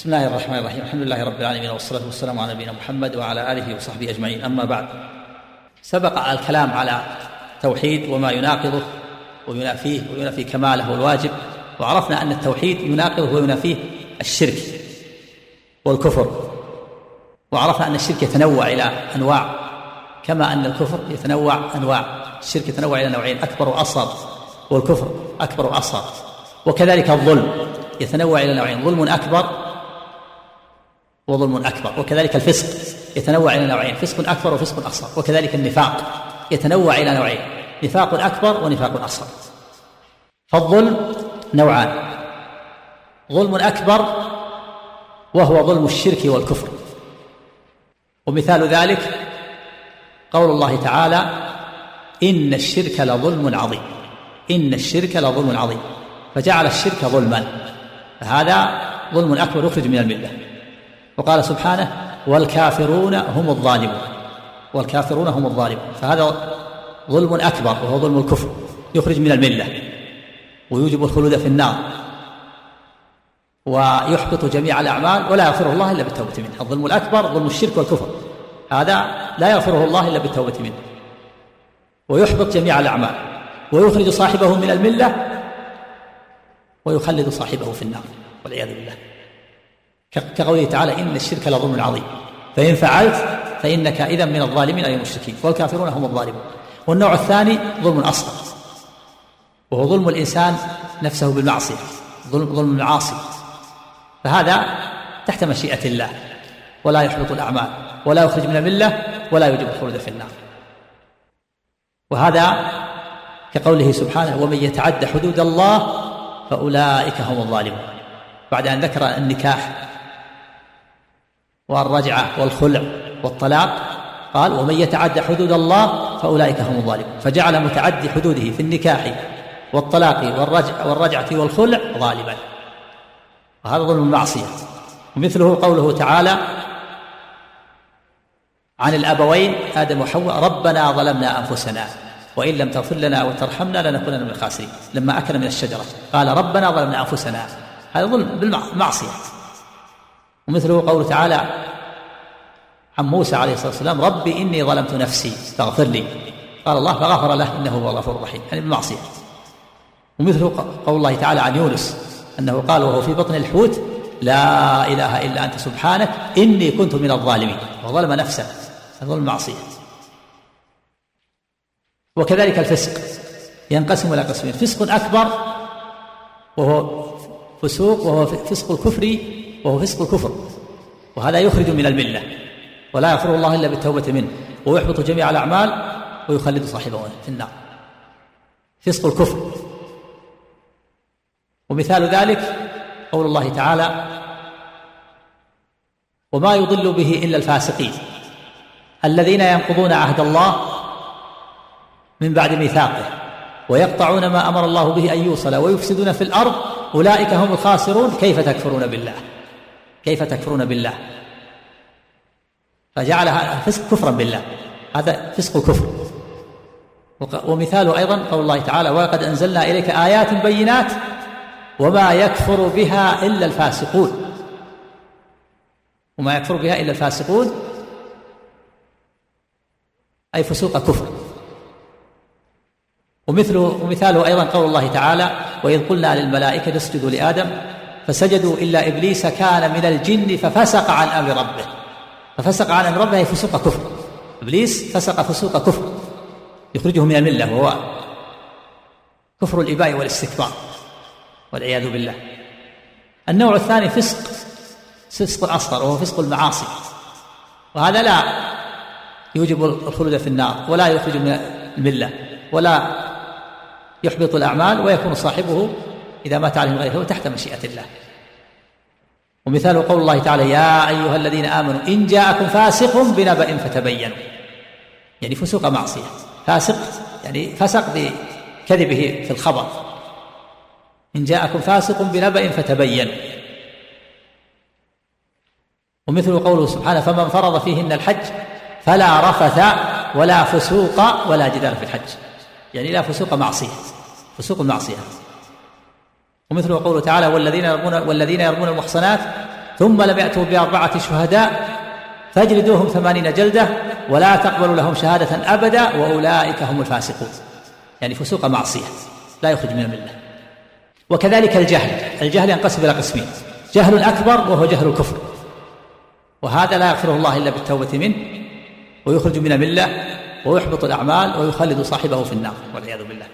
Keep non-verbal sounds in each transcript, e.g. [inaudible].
بسم الله الرحمن الرحيم. الحمد لله رب العالمين والصلاة والسلام على نبينا محمد وعلى آله وصحبه أجمعين. أما بعد سبق الكلام على توحيد وما يناقضه وينافيه وينافي كماله والواجب وعرفنا أن التوحيد يناقضه وينافيه الشرك والكفر وعرفنا أن الشرك يتنوع إلى أنواع كما أن الكفر يتنوع أنواع. الشرك يتنوع إلى نوعين أكبر وأصغر والكفر أكبر وأصغر وكذلك الظلم يتنوع إلى نوعين. ظلم أكبر وظلم أكبر. وكذلك الفسق يتنوع إلى نوعين فسق أكبر وفسق أصغر وكذلك النفاق يتنوع إلى نوعين نفاق أكبر ونفاق أصغر فالظلم نوعان ظلم أكبر وهو ظلم الشرك والكفر. ومثال ذلك قول الله تعالى إن الشرك لظلم عظيم إن الشرك لظلم عظيم. فجعل الشرك ظلما فهذا ظلم أكبر يخرج من الملة. وقال سبحانه والكافرون هم الظالمون. والكافرون هم الظالمون. فهذا ظلم أكبر وهو ظلم الكفر. يخرج من الملة ويوجب الخلود في النار ويحبط جميع الأعمال ولا يغفره الله إلا بالتوبة منه. الظلم الأكبر ظلم الشرك والكفر. هذا لا يغفره الله إلا بالتوبة منه. ويحبط جميع الأعمال ويخرج صاحبه من الملة ويخلد صاحبه في النار والعياذ بالله. كقوله تعالى إن الشرك لظلم عظيم. فإن فعلت فإنك إذا من الظالمين أي المشركين. والكافرون هم الظالمون. والنوع الثاني ظلم أصغر. وهو ظلم الإنسان نفسه بالمعصية. ظلم ظلم المعاصي فهذا تحت مشيئة الله. ولا يحبط الأعمال. ولا يخرج من الملة. ولا يوجب الخلود في النار. وهذا كقوله سبحانه ومن يتعد حدود الله فأولئك هم الظالمون. بعد أن ذكر النكاح والرجعة والخلع والطلاق قال ومن يتعد حدود الله فأولئك هم الظالمون. فجعل متعدي حدوده في النكاح والطلاق والرجع والرجعة والخلع ظالما. وهذا ظلم المعصية. ومثله قوله تعالى عن الأبوين آدم وحواء ربنا ظلمنا أنفسنا وإن لم تغفر لنا وترحمنا لنكونن من الخاسرين. لما أكل من الشجرة قال ربنا ظلمنا أنفسنا. هذا ظلم بالمعصية ومثله قوله تعالى عن موسى عليه الصلاة والسلام ربي إني ظلمت نفسي فاغفر لي. قال الله فغفر له إنه هو الغفور الرحيم. يعني بالمعصية ومثله قول الله تعالى عن يونس أنه قال وهو في بطن الحوت لا إله إلا أنت سبحانك إني كنت من الظالمين. وظلم نفسه ظلم معصية. وكذلك الفسق ينقسم إلى قسمين فسق أكبر وهو فسوق وهو فسق الكفر وهو فسق الكفر وهذا يخرج من الملة ولا يغفر الله إلا بالتوبة منه ويحبط جميع الأعمال ويخلد صاحبه في النار. فسق الكفر. ومثال ذلك قول الله تعالى وما يضل به إلا الفاسقين الذين ينقضون عهد الله من بعد ميثاقه ويقطعون ما أمر الله به أن يوصل ويفسدون في الأرض أولئك هم الخاسرون كيف تكفرون بالله؟ كيف تكفرون بالله؟ فجعلها فسق كفرا بالله. هذا فسق الكفر. ومثاله أيضا قول الله تعالى ولقد أنزلنا إليك آيات بينات وما يكفر بها إلا الفاسقون. وما يكفر بها إلا الفاسقون أي فسوق كفر. ومثله ومثاله أيضا قول الله تعالى وإذ قلنا للملائكة اسجدوا لآدم فسجدوا إلا إبليس كان من الجن ففسق عن أمر ربه. ففسق عن أمر ربه فسوق كفر. إبليس فسق فسوق كفر. يخرجه من الملة وهو كفر الإباء والاستكبار والعياذ بالله. النوع الثاني فسق فسق الأصغر وهو فسق المعاصي. وهذا لا يوجب الخلود في النار ولا يخرج من الملة ولا يحبط الأعمال ويكون صاحبه إذا مات عليه غيره تحت مشيئة الله. ومثال قول الله تعالى يا أيها الذين آمنوا إن جاءكم فاسق بنبأ فتبينوا. يعني فسوق معصية. فاسق يعني فسق بكذبه في الخبر. إن جاءكم فاسق بنبأ فتبينوا. ومثل قوله سبحانه فمن فرض فيهن الحج فلا رفث ولا فسوق ولا جدال في الحج. يعني لا فسوق معصية. فسوق المعصية ومثله قوله تعالى والذين يرمون والذين يرمون المحصنات ثم لم يأتوا بأربعة شهداء فاجلدوهم ثمانين جلدة ولا تقبلوا لهم شهادة أبدا وأولئك هم الفاسقون. يعني فسوق معصية لا يخرج من الملة. وكذلك الجهل الجهل ينقسم إلى قسمين جهل أكبر وهو جهل الكفر. وهذا لا يغفره الله إلا بالتوبة منه ويخرج من الملة ويحبط الأعمال ويخلد صاحبه في النار والعياذ بالله.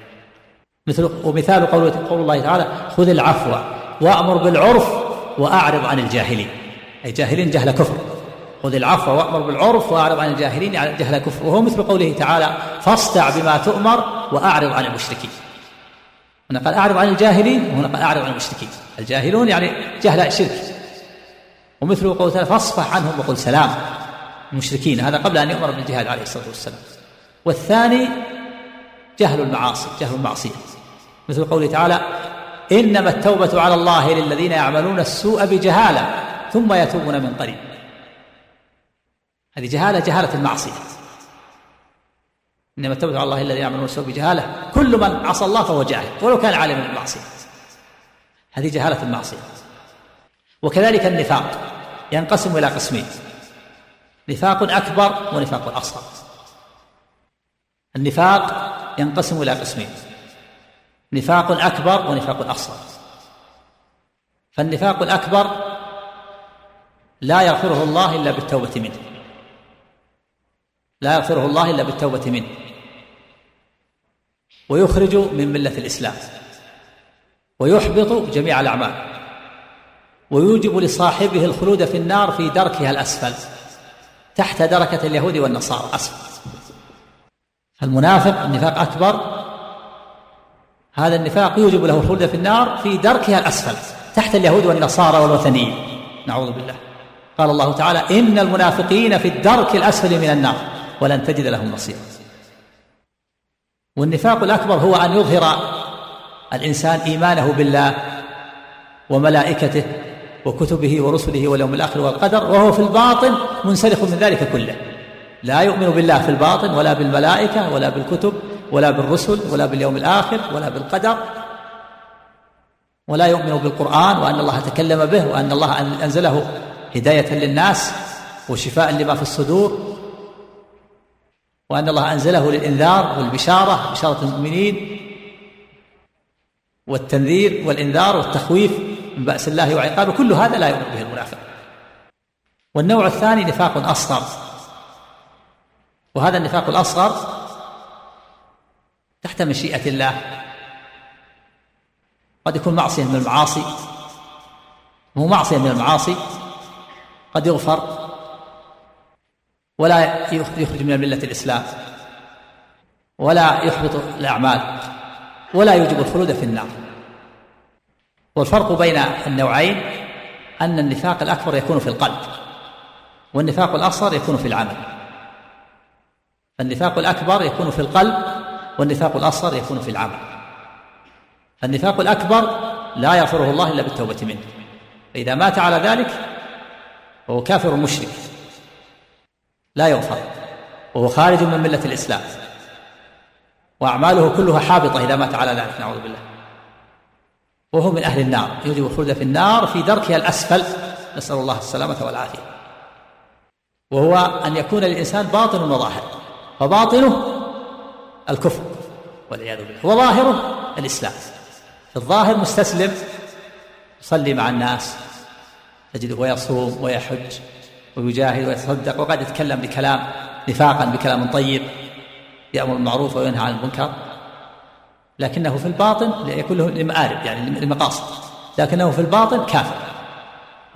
مثل ومثال قول, قول الله تعالى خذ العفو وأمر بالعرف وأعرض عن الجاهلين. أي جاهلين جهل كفر. خذ العفو وأمر بالعرف وأعرض عن الجاهلين جهل كفر. وهو مثل قوله تعالى فاصدع بما تؤمر وأعرض عن المشركين. هنا قال أعرض عن الجاهلين وهنا قال أعرض عن المشركين. الجاهلون يعني جهل الشرك. ومثل قوله تعالى فاصفح عنهم وقل سلام المشركين. هذا قبل أن يؤمر بالجهاد عليه الصلاة والسلام. والثاني جهل المعاصي جهل المعصية. مثل قوله تعالى إنما التوبة على الله للذين يعملون السوء بجهالة ثم يتوبون من قريب. هذه جهالة جهالة المعصية. إنما التوبة على الله الذين يعملون السوء بجهالة. كل من عصى الله فهو جاهل ولو كان عالما بالمعصية. هذه جهالة المعصية. وكذلك النفاق ينقسم إلى قسمين. نفاق أكبر ونفاق أصغر. النفاق ينقسم إلى قسمين. نفاق أكبر ونفاق أصغر فالنفاق الأكبر لا يغفره الله إلا بالتوبة منه. لا يغفره الله إلا بالتوبة منه. ويخرج من ملة الإسلام. ويحبط جميع الأعمال. ويوجب لصاحبه الخلود في النار في دركها الأسفل تحت دركة اليهود والنصارى. أسفل. فالمنافق النفاق أكبر هذا النفاق يوجب له الخلود في النار في دركها الأسفل تحت اليهود والنصارى والوثنيين. نعوذ بالله. قال الله تعالى إن المنافقين في الدرك الأسفل من النار ولن تجد لهم نصيرا. والنفاق الأكبر هو أن يظهر الإنسان إيمانه بالله وملائكته وكتبه ورسله واليوم الآخر والقدر وهو في الباطن منسلخ من ذلك كله. لا يؤمن بالله في الباطن ولا بالملائكة ولا بالكتب ولا بالرسل ولا باليوم الآخر ولا بالقدر ولا يؤمن بالقرآن وأن الله تكلم به وأن الله أنزله هداية للناس وشفاء لما في الصدور وأن الله أنزله للإنذار والبشارة بشارة المؤمنين والتنذير والإنذار والتخويف من بأس الله وعقابه. كل هذا لا يؤمن به المنافق. والنوع الثاني نفاق أصغر. وهذا النفاق الأصغر تحت مشيئة الله. قد يكون معصية من المعاصي. وهو معصية من المعاصي. قد يغفر. ولا يخرج من ملة الإسلام. ولا يحبط الأعمال. ولا يوجب الخلود في النار. والفرق بين النوعين أن النفاق الأكبر يكون في القلب والنفاق الأصغر يكون في العمل. فالنفاق الأكبر يكون في القلب والنفاق الأصغر يكون في العمل. فالنفاق الأكبر لا يغفره الله إلا بالتوبة منه. فإذا مات على ذلك فهو كافر مشرك. لا يغفر. وهو خارج من ملة الإسلام. وأعماله كلها حابطة إذا مات على ذلك نعوذ بالله. وهو من أهل النار. يوجب الخلود في النار في دركها الأسفل. نسأل الله السلامة والعافية. وهو أن يكون للإنسان باطن وظاهر. فباطنه الكفر والعياذ بالله. وظاهره الإسلام. في الظاهر مستسلم يصلي مع الناس تجده يصوم ويحج ويجاهد ويتصدق وقد يتكلم بكلام نفاقا بكلام طيب يأمر بالمعروف وينهى عن المنكر. لكنه في الباطن يكون له لمآرب يعني لمقاصد. لكنه في الباطن كافر.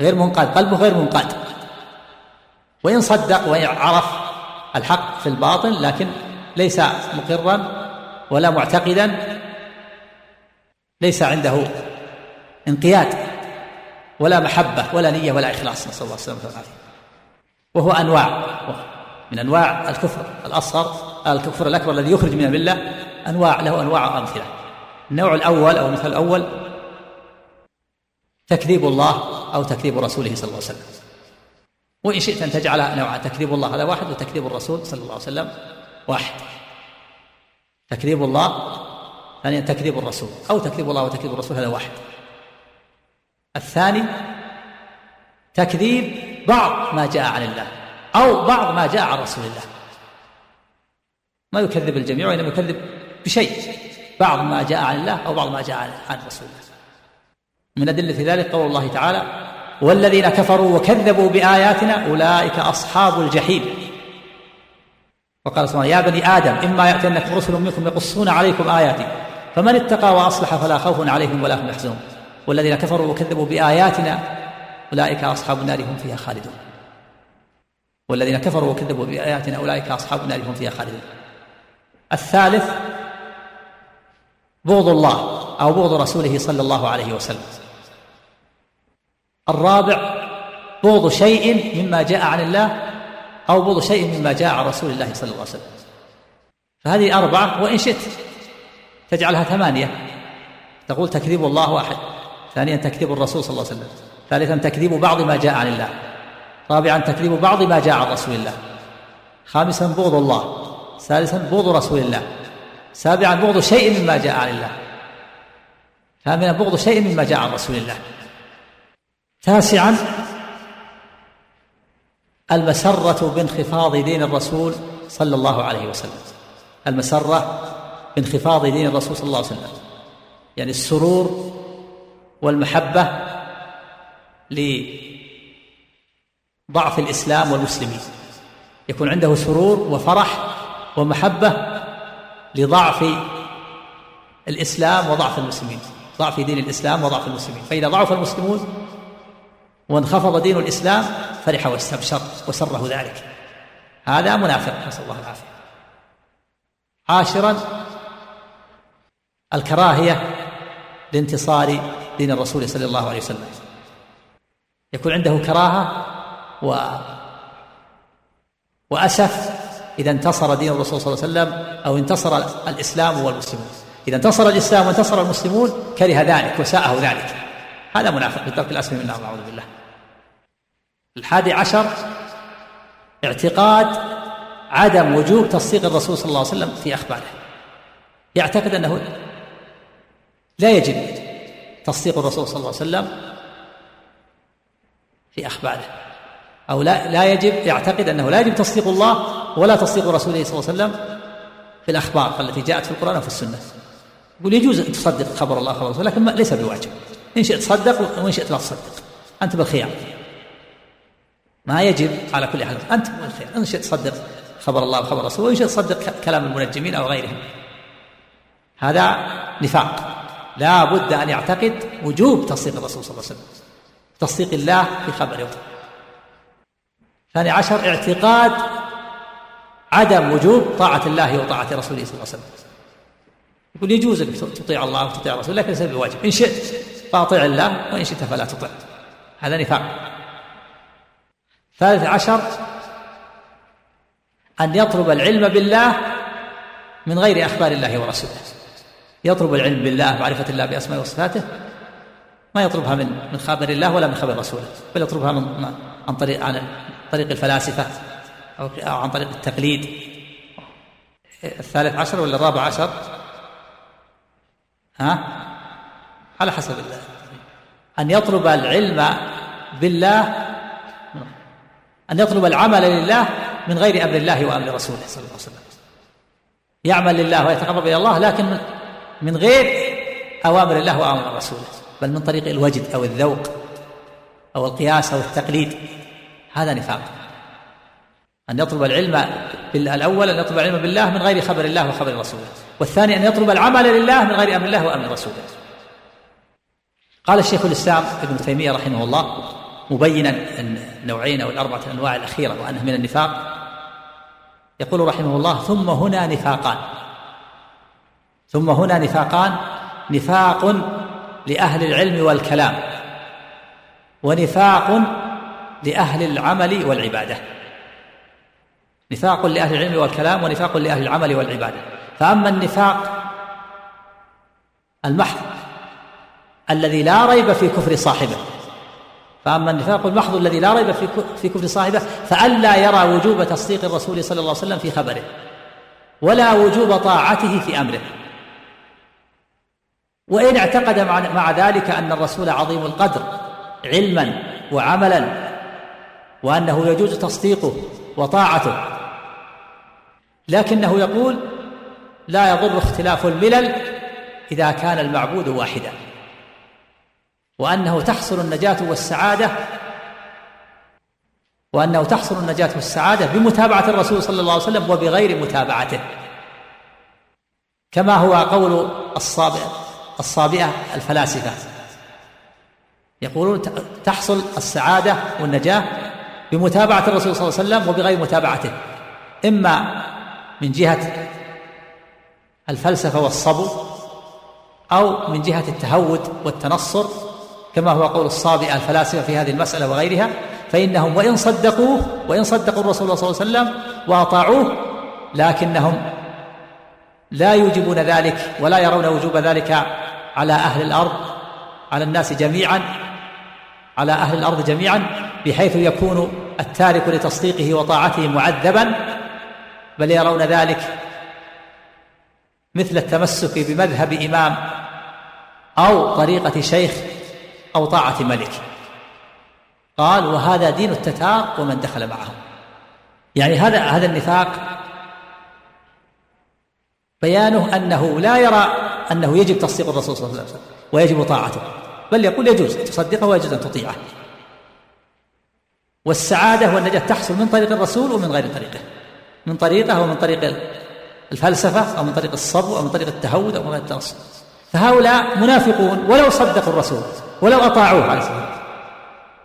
غير منقاد قلبه غير منقاد. وإن صدق وعرف الحق في الباطن لكن ليس مقرا ولا معتقدا ليس عنده انقياد ولا محبة ولا نية ولا إخلاص نسأل الله السلامة والعافية. وهو أنواع من أنواع الكفر الأصغر الكفر الأكبر الذي يخرج من الملة أنواع له أنواع أمثلة النوع الأول أو المثال الأول تكذيب الله أو تكذيب رسوله صلى الله عليه وسلم. وإن شئت أن تجعل نوعا تكذيب الله هذا واحد وتكذيب الرسول صلى الله عليه وسلم واحد. تكذيب الله ثانيا تكذيب الرسول أو تكذيب الله وتكذيب الرسول هذا واحد. الثاني تكذيب بعض ما جاء عن الله أو بعض ما جاء عن رسول الله. ما يكذب الجميع وإنما يكذب بشيء بعض ما جاء عن الله أو بعض ما جاء عن رسول الله. من أدلة ذلك قول الله تعالى والذين كفروا وكذبوا بآياتنا أولئك أصحاب الجحيم. وقال سبحانه يا بني آدم إما يأتينكم رسل منكم يقصون عليكم آياتي فمن اتقى وأصلح فلا خوف عليهم ولا هم يحزنون. والذين كفروا وكذبوا بآياتنا أولئك أصحاب النار هم فيها خالدون. والذين كفروا وكذبوا بآياتنا أولئك أصحاب النار هم فيها خالدون. الثالث بغض الله أو بغض رسوله صلى الله عليه وسلم. الرابع بغض شيء مما جاء عن الله أو بغض شيء مما جاء عن رسول الله صلى الله عليه وسلم. فهذه أربعة وإن شئت تجعلها ثمانية. تقول تكذيب الله واحد ثانيا تكذيب الرسول صلى الله عليه وسلم. ثالثا تكذيب بعض ما جاء عن الله. رابعا تكذيب بعض ما جاء عن رسول الله. خامسا بغض الله. سادسا بغض رسول الله. سابعا بغض شيء مما جاء عن الله. ثامنا بغض شيء مما جاء عن رسول الله. تاسعا المسرة بانخفاض دين الرسول صلى الله عليه وسلم. المسرة بانخفاض دين الرسول صلى الله عليه وسلم. يعني السرور والمحبة لضعف الإسلام والمسلمين. يكون عنده سرور وفرح ومحبة لضعف الإسلام وضعف المسلمين. ضعف دين الإسلام وضعف المسلمين. فإذا ضعف المسلمون وانخفض دين الإسلام فرح واستبشر وسره ذلك. هذا منافق نسأل الله العافية. عاشرا الكراهية لانتصار دين الرسول صلى الله عليه وسلم. يكون عنده كراهة و وأسف إذا انتصر دين الرسول صلى الله عليه وسلم أو انتصر الإسلام والمسلمون. إذا انتصر الإسلام وانتصر المسلمون كره ذلك وساءه ذلك. هذا منافق بالترك الأسفل من النار نعوذ بالله. الحادي عشر اعتقاد عدم وجوب تصديق الرسول صلى الله عليه وسلم في أخباره. يعتقد أنه لا يجب تصديق الرسول صلى الله عليه وسلم في أخباره. أو لا لا يجب يعتقد أنه لا يجب تصديق الله ولا تصديق رسوله صلى الله عليه وسلم في الأخبار التي جاءت في القرآن وفي السنة. يقول يجوز أن تصدق خبر الله خبر رسوله لكن ليس بواجب. إن شئت تصدق وإن شئت لا تصدق. أنت بالخيار. ما يجب على كل أنت بالخيار إن شئت تصدق خبر الله وخبر رسوله وإن شئت تصدق كلام المنجمين أو غيرهم. هذا نفاق. لا بد أن يعتقد وجوب تصديق الرسول صلى الله عليه وسلم. تصديق الله في خبره ثاني عشر اعتقاد عدم وجوب طاعة الله وطاعة رسوله صلى الله عليه وسلم. يقول يجوز انك تطيع الله وتطيع رسوله لكن ليس بواجب إن شئت فاطع الله وإن شئت فلا تطع. هذا نفاق. ثالث عشر أن يطلب العلم بالله من غير أخبار الله ورسوله. يطلب العلم بالله معرفة الله بأسمائه وصفاته ما يطلبها من من خبر الله ولا من خبر رسوله بل يطلبها من عن طريق عن طريق الفلاسفة أو عن طريق التقليد. الثالث عشر ولا الرابع عشر؟ ها؟ على حسب الله. أن يطلب العلم بالله أن يطلب العمل لله من غير أمر الله وأمر رسوله صلى الله عليه وسلم. يعمل لله ويتقرب إلى الله لكن من غير أوامر الله وأوامر رسوله بل من طريق الوجد أو الذوق أو القياس أو التقليد. هذا نفاق. أن يطلب العلم الأول أن يطلب العلم بالله من غير خبر الله وخبر رسوله والثاني أن يطلب العمل لله من غير أمر الله وأمر رسوله. قال الشيخ الإسلام ابن تيمية رحمه الله مبينا النوعين أو الأربعة الأنواع الأخيرة وأنها من النفاق. يقول رحمه الله ثم هنا نفاقان. ثم هنا نفاقان نفاق لأهل العلم والكلام ونفاق لأهل العمل والعبادة. نفاق لأهل العلم والكلام ونفاق لأهل العمل والعبادة. فأما النفاق المحض الذي لا ريب في كفر صاحبه فأما النفاق المحض الذي لا ريب في في كفر صاحبه فألا يرى وجوب تصديق الرسول صلى الله عليه وسلم في خبره ولا وجوب طاعته في أمره. وإن اعتقد مع ذلك أن الرسول عظيم القدر علما وعملا وأنه يجوز تصديقه وطاعته. لكنه يقول لا يضر اختلاف الملل إذا كان المعبود واحدا. وأنه تحصل النجاة والسعادة وأنه تحصل النجاة والسعادة بمتابعة الرسول صلى الله عليه وسلم وبغير متابعته. كما هو قول الصابئة الصابئة الفلاسفة. يقولون تحصل السعادة والنجاة بمتابعة الرسول صلى الله عليه وسلم وبغير متابعته. إما من جهة الفلسفة والصبو أو من جهة التهود والتنصر كما هو قول الصابئة الفلاسفة في هذه المسألة وغيرها فإنهم وإن صدقوه وإن صدقوا الرسول صلى الله عليه وسلم وأطاعوه لكنهم لا يوجبون ذلك ولا يرون وجوب ذلك على أهل الأرض على الناس جميعا على أهل الأرض جميعا بحيث يكون التارك لتصديقه وطاعته معذبا بل يرون ذلك مثل التمسك بمذهب إمام أو طريقة شيخ أو طاعة ملك. قال وهذا دين التتار ومن دخل معهم. يعني هذا هذا النفاق بيانه أنه لا يرى أنه يجب تصديق الرسول صلى الله عليه وسلم ويجب طاعته بل يقول يجوز تصدقه ويجوز أن تطيعه. والسعادة والنجاة تحصل من طريق الرسول ومن غير طريقه من طريقه ومن طريق الفلسفة أو من طريق الصبو أو من طريق التهود أو من التنصر فهؤلاء منافقون ولو صدقوا الرسول. ولو أطاعوه عليه الصلاة والسلام.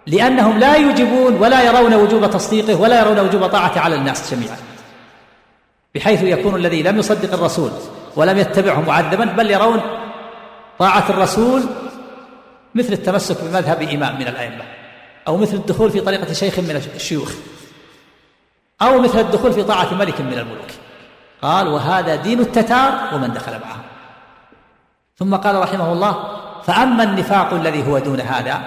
لأنهم لا يوجبون ولا يرون وجوب تصديقه ولا يرون وجوب طاعته على الناس جميعا. بحيث يكون الذي لم يصدق الرسول ولم يتبعه معذبا بل يرون طاعة الرسول مثل التمسك بمذهب إمام من الأئمة أو مثل الدخول في طريقة شيخ من الشيوخ أو مثل الدخول في طاعة ملك من الملوك. قال وهذا دين التتار ومن دخل معهم ثم قال رحمه الله فأما النفاق الذي هو دون هذا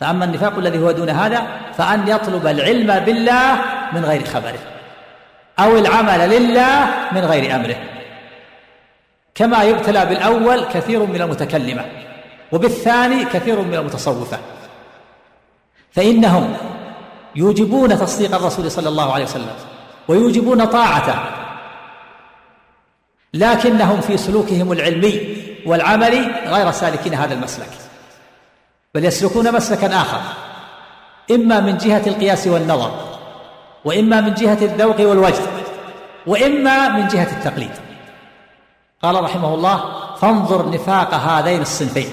فأما النفاق الذي هو دون هذا فأن يطلب العلم بالله من غير خبره أو العمل لله من غير أمره. كما يبتلى بالأول كثير من المتكلمة وبالثاني كثير من المتصوفة. فإنهم يوجبون تصديق الرسول صلى الله عليه وسلم ويوجبون طاعته لكنهم في سلوكهم العلمي والعملي غير سالكين هذا المسلك بل يسلكون مسلكا آخر إما من جهة القياس والنظر وإما من جهة الذوق والوجد وإما من جهة التقليد. قال رحمه الله فانظر نفاق هذين الصنفين.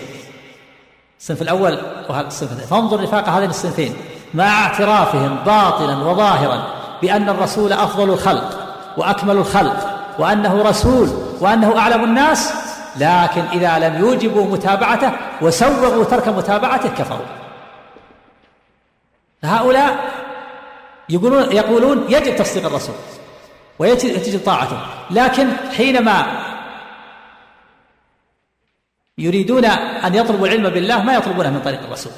الصنف الأول وهذا الصنف الثاني فانظر نفاق هذين الصنفين مع اعترافهم باطنا وظاهرا بأن الرسول أفضل الخلق وأكمل الخلق وأنه رسول وأنه أعلم الناس لكن إذا لم يوجبوا متابعته وسوغوا ترك متابعته كفروا. فهؤلاء يقولون يقولون يجب تصديق الرسول ويجب طاعته. لكن حينما يريدون أن يطلبوا العلم بالله ما يطلبونه من طريق الرسول.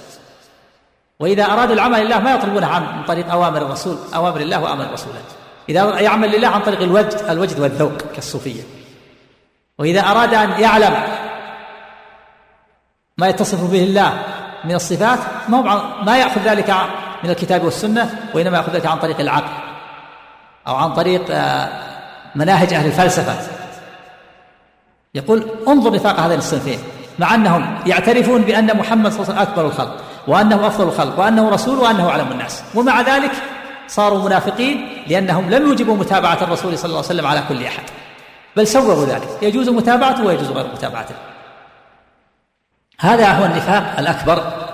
وإذا أرادوا العمل لله ما يطلبونه عن طريق أوامر الرسول أوامر الله وأوامر الرسول إذا يعمل لله عن طريق الوجد الوجد والذوق كالصوفية. وإذا أراد أن يعلم ما يتصف به الله من الصفات ما ما يأخذ ذلك من الكتاب والسنة وإنما يأخذ ذلك عن طريق العقل أو عن طريق آه، مناهج أهل الفلسفة. يقول انظر نفاق هذين الصنفين مع أنهم يعترفون بأن محمد صلى الله عليه وسلم أكبر الخلق وأنه أفضل الخلق وأنه رسول وأنه أعلم الناس. ومع ذلك صاروا منافقين لأنهم لم يوجبوا متابعة الرسول صلى الله عليه وسلم على كل أحد. بل سوغوا ذلك. يجوز متابعته ويجوز غير متابعته. هذا هو النفاق الأكبر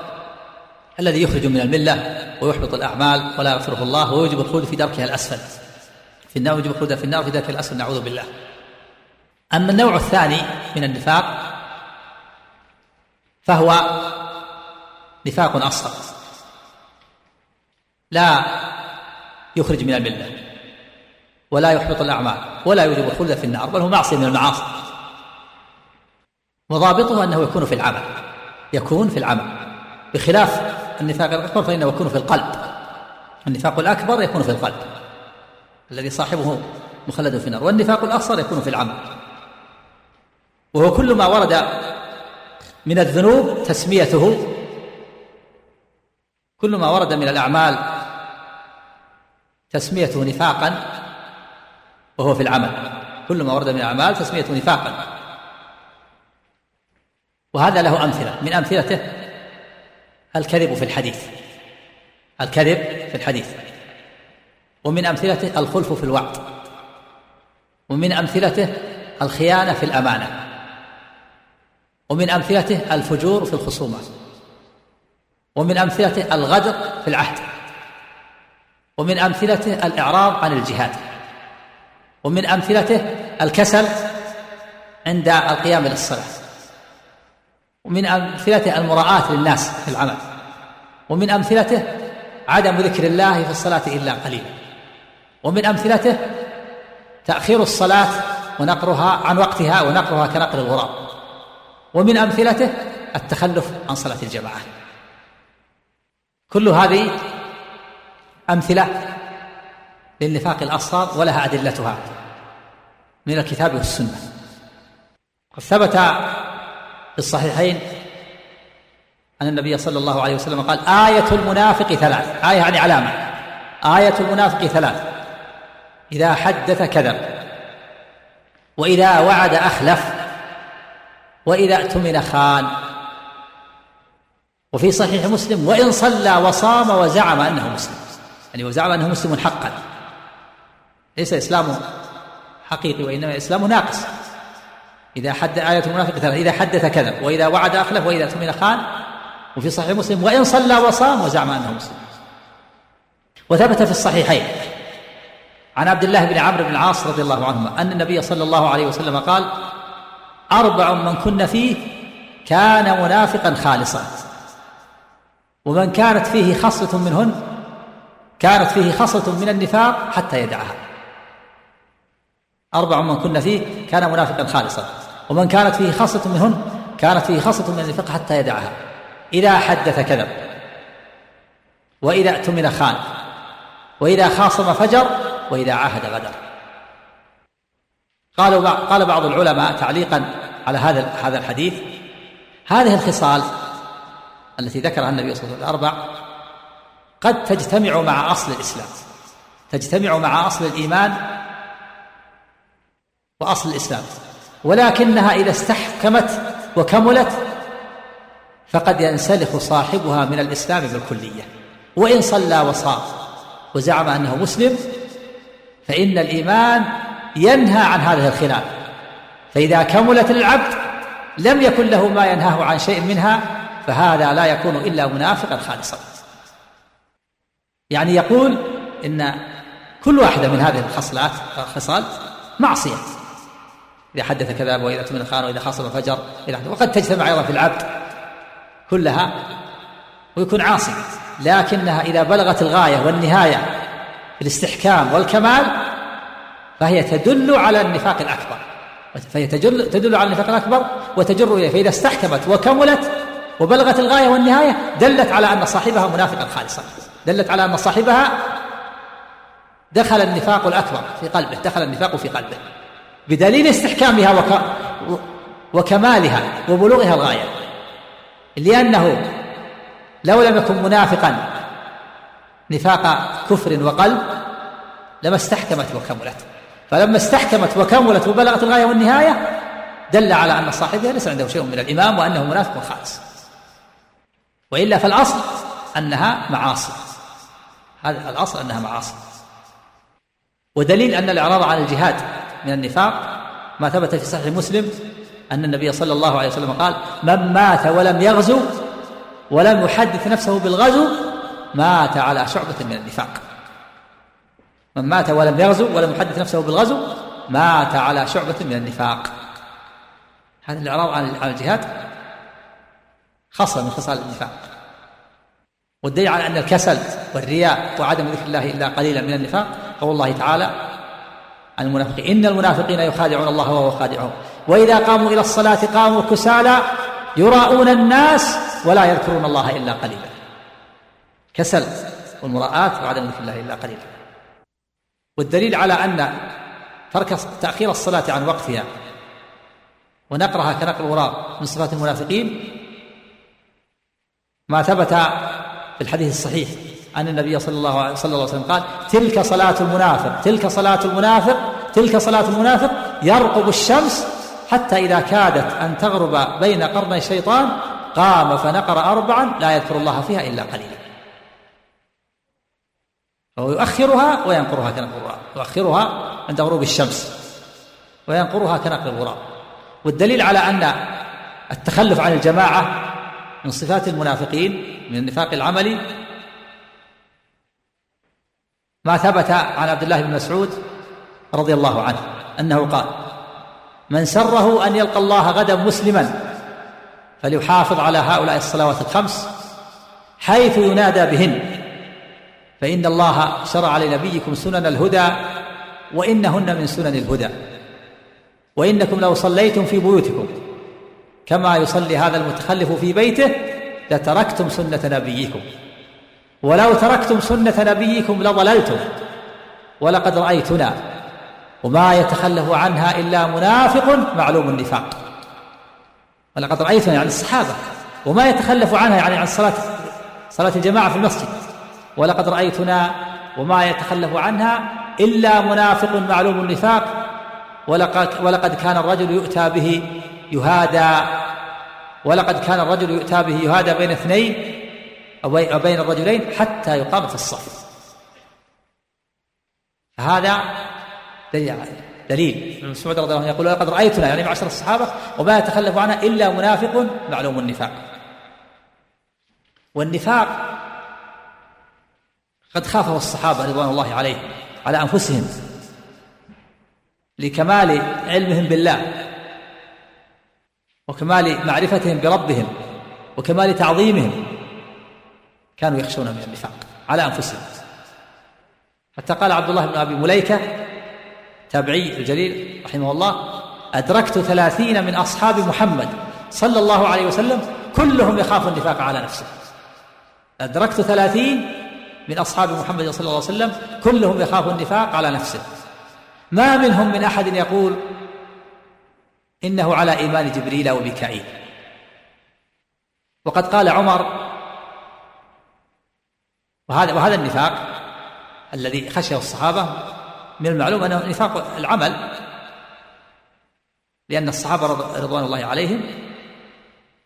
الذي يخرج من الملة ويحبط الأعمال ولا يغفره الله ويوجب الخلود في دركها الأسفل. في النار ويوجب الخلود في النار في دركها الأسفل نعوذ بالله. أما النوع الثاني من النفاق فهو نفاق أصغر. لا يخرج من الملة. ولا يحبط الأعمال ولا يوجب الخلود في النار بل هو معصية من المعاصي. وضابطه أنه يكون في العمل يكون في العمل. بخلاف النفاق الأكبر فإنه يكون في القلب. النفاق الأكبر يكون في القلب الذي صاحبه مخلد في النار والنفاق الأصغر يكون في العمل. وهو كل ما ورد من الذنوب تسميته كل ما ورد من الأعمال تسميته نفاقا وهو في العمل. كل ما ورد من الأعمال تسميته نفاقا. وهذا له أمثلة. من أمثلته الكذب في الحديث. الكذب في الحديث. ومن أمثلته الخلف في الوعد. ومن أمثلته الخيانة في الأمانة. ومن أمثلته الفجور في الخصومة. ومن أمثلته الغدر في العهد. ومن أمثلته الإعراض عن الجهاد. ومن أمثلته الكسل عند القيام للصلاة. ومن أمثلته المراءة للناس في العمل. ومن أمثلته عدم ذكر الله في الصلاة إلا قليلا. ومن أمثلته تأخير الصلاة ونقرها عن وقتها ونقرها كنقر الغراب. ومن أمثلته التخلف عن صلاة الجماعة. كل هذه أمثلة للنفاق الأصغر ولها أدلتها من الكتاب والسنة. قد ثبت في الصحيحين أن النبي صلى الله عليه وسلم قال آية المنافق ثلاث. آية يعني علامة. آية المنافق ثلاث. إذا حدث كذب وإذا وعد أخلف وإذا اؤتمن خان. وفي صحيح مسلم وإن صلى وصام وزعم أنه مسلم. يعني وزعم أنه مسلم حقا. ليس إسلامه حقيقي وإنما إسلامه ناقص. إذا حد آية المنافق إذا حدث كذب وإذا وعد أخلف وإذا اؤتمن خان. وفي صحيح مسلم وإن صلى وصام وزعم أنه مسلم. وثبت في الصحيحين عن عبد الله بن عمرو بن العاص رضي الله عنهما أن النبي صلى الله عليه وسلم قال أربع من كن فيه كان منافقا خالصا. ومن كانت فيه خصلة منهن كانت فيه خصلة من النفاق حتى يدعها. أربع من كن فيه كان منافقا خالصا. ومن كانت فيه خصلة منهن كانت فيه خصلة من النفاق حتى يدعها. إذا حدث كذب وإذا اؤتمن خان وإذا خاصم فجر وإذا عاهد غدر. قالوا قال بعض العلماء تعليقا على هذا هذا الحديث. هذه الخصال التي ذكرها النبي صلى الله عليه وسلم الأربع قد تجتمع مع أصل الإسلام. تجتمع مع أصل الإيمان وأصل الإسلام. ولكنها إذا استحكمت وكملت فقد ينسلخ صاحبها من الإسلام بالكلية. وإن صلى وصام وزعم أنه مسلم فإن الإيمان ينهى عن هذه الخلاف. فإذا كملت للعبد لم يكن له ما ينهاه عن شيء منها فهذا لا يكون إلا منافقا خالصا. يعني يقول إن كل واحدة من هذه الخصلات الخصال معصية. إذا حدث كذاب وإذا اؤتمن خان وإذا خاصم فجر إذا وقد تجتمع أيضا في العبد كلها ويكون عاصي لكنها إذا بلغت الغاية والنهاية في الاستحكام والكمال فهي تدل على النفاق الأكبر. فهي تدل, تدل على النفاق الأكبر وتجر إليه. فإذا استحكمت وكملت وبلغت الغاية والنهاية دلت على أن صاحبها منافقا خالصا. دلت على أن صاحبها دخل النفاق الأكبر في قلبه دخل النفاق في قلبه. بدليل استحكامها وك... وكمالها وبلوغها الغاية لأنه لو لم يكن منافقا نفاق كفر وقلب لما استحكمت وكملت. فلما استحكمت وكملت وبلغت الغاية والنهاية دل على أن صاحبها ليس عنده شيء من الإمام وأنه منافق خالص. وإلا فالأصل أنها معاصي. هذا الأصل أنها معاصي. ودليل أن الإعراض عن الجهاد من النفاق ما ثبت في صحيح مسلم أن النبي صلى الله عليه وسلم قال من مات ولم يغزو ولم يحدث نفسه بالغزو مات على شعبة من النفاق. من مات ولم يغزو ولم يحدث نفسه بالغزو مات على شعبة من النفاق. هذا الإعراض عن الجهاد خاصة من خصال النفاق. والدليل على أن الكسل والرياء وعدم ذكر الله إلا قليلا من النفاق قول الله تعالى المنافقين. إن المنافقين يخادعون الله وهو خادعهم. وإذا قاموا إلى الصلاة قاموا كسالى يراءون الناس ولا يذكرون الله إلا قليلا. كسل والمراءات وعدم ذكر الله إلا قليلا. والدليل على أن ترك تأخير الصلاة عن وقتها ونقرها كنقر الغراب من صفات المنافقين ما ثبت في الحديث الصحيح. أن النبي صلى الله صلى الله عليه وسلم قال تلك صلاة المنافق تلك صلاة المنافق تلك صلاة المنافق يرقب الشمس حتى إذا كادت أن تغرب بين قرني الشيطان قام فنقر أربعا لا يذكر الله فيها إلا قليلا. فهو يؤخرها وينقرها كنقر الغراب. يؤخرها عند غروب الشمس وينقرها كنقر الغراب. والدليل على أن التخلف عن الجماعة من صفات المنافقين من النفاق العملي ما ثبت عن عبد الله بن مسعود رضي الله عنه أنه قال من سره أن يلقى الله غدا مسلما فليحافظ على هؤلاء الصلوات الخمس حيث ينادى بهن فإن الله شرع لنبيكم سنن الهدى وإنهن من سنن الهدى وإنكم لو صليتم في بيوتكم كما يصلي هذا المتخلف في بيته لتركتم سنة نبيكم. ولو تركتم سنة نبيكم لضللتم ولقد رأيتنا وما يتخلف عنها إلا منافق معلوم النفاق. ولقد رأيتنا يعني الصحابة وما يتخلف عنها يعني عن صلاه صلاة الجماعة في المسجد. ولقد رأيتنا وما يتخلف عنها إلا منافق معلوم النفاق. ولقد ولقد كان الرجل يؤتى به يهادى ولقد كان الرجل يؤتى به يهادى بين اثنين أو بين الرجلين حتى يقام في الصف. فهذا دليل دليل. ابن مسعود رضي الله عنه يقول لقد رأيتنا يعني معشر الصحابة وما يتخلف عنها إلا منافق معلوم النفاق. والنفاق قد خافه الصحابة رضوان الله عليهم على أنفسهم لكمال علمهم بالله وكمال معرفتهم بربهم وكمال تعظيمهم كانوا يخشون من النفاق على أنفسهم. حتى قال عبد الله بن أبي مليكة تابعي الجليل رحمه الله أدركت ثلاثين من أصحاب محمد صلى الله عليه وسلم كلهم يخاف النفاق على نفسه. أدركت ثلاثين من أصحاب محمد صلى الله عليه وسلم كلهم يخاف النفاق على نفسه. ما منهم من أحد يقول إنه على إيمان جبريل وميكائيل. وقد قال عمر وهذا وهذا النفاق الذي خشيه الصحابة من المعلوم أنه نفاق العمل لأن الصحابة رضوان الله عليهم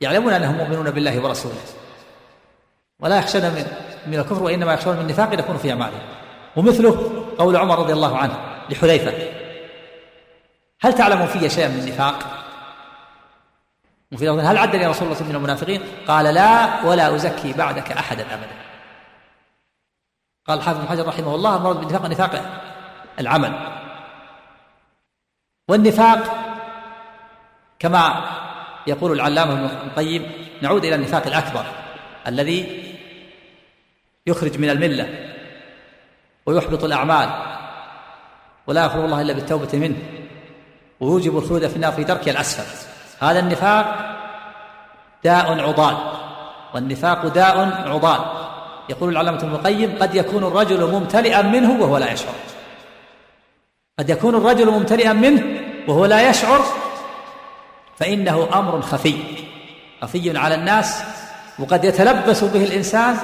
يعلمون أنهم مؤمنون بالله ورسوله ولا يخشون من من الكفر وإنما يخشون من النفاق يكون في أعمالهم. ومثله قول عمر رضي الله عنه لحذيفة هل تعلم في شيئا من النفاق وفي هل عدني رسول الله من المنافقين؟ قال لا ولا أزكي بعدك أحدا أبدا. قال الحافظ بن حجر رحمه الله المراد بالنفاق نفاق العمل. والنفاق كما يقول العلامة ابن القيم نعود إلى النفاق الأكبر الذي يخرج من الملة ويحبط الأعمال ولا يخلو الله إلا بالتوبة منه ويوجب الخلود في النار في درك الأسفل. هذا النفاق داء عضال والنفاق داء عضال. يقول العلامة ابن القيم قد يكون الرجل ممتلئا منه وهو لا يشعر. قد يكون الرجل ممتلئا منه وهو لا يشعر فإنه أمر خفي خفي على الناس وقد يتلبس به الإنسان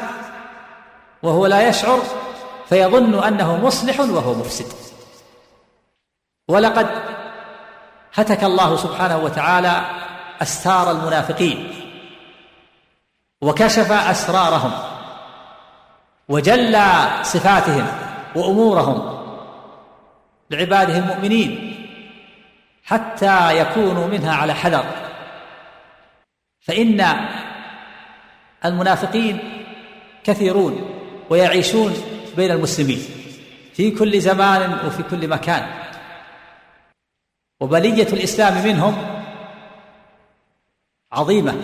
وهو لا يشعر فيظن أنه مصلح وهو مفسد. ولقد هتك الله سبحانه وتعالى أستار المنافقين وكشف أسرارهم. وجلى صفاتهم وأمورهم لعباده المؤمنين حتى يكونوا منها على حذر. فإن المنافقين كثيرون ويعيشون بين المسلمين في كل زمان وفي كل مكان. وبلية الإسلام منهم عظيمة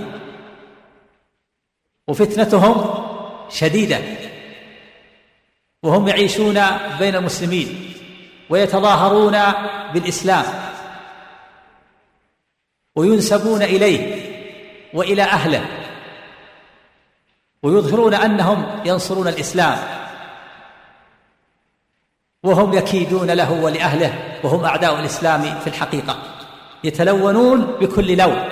وفتنتهم شديدة. وهم يعيشون بين المسلمين ويتظاهرون بالإسلام وينسبون إليه وإلى أهله ويظهرون أنهم ينصرون الإسلام وهم يكيدون له ولأهله وهم أعداء الإسلام في الحقيقة يتلونون بكل لون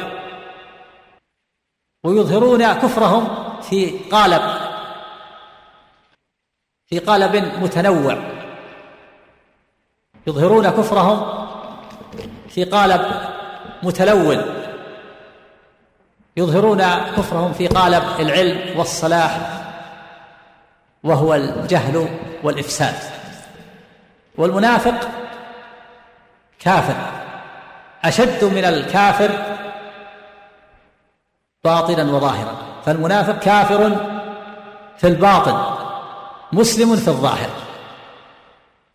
ويظهرون كفرهم في قالب في قالب متنوع. يظهرون كفرهم في قالب متلون. يظهرون كفرهم في قالب العلم والصلاح وهو الجهل والإفساد. والمنافق كافر أشد من الكافر باطنا وظاهرا. فالمنافق كافر في الباطن. مسلم في الظاهر.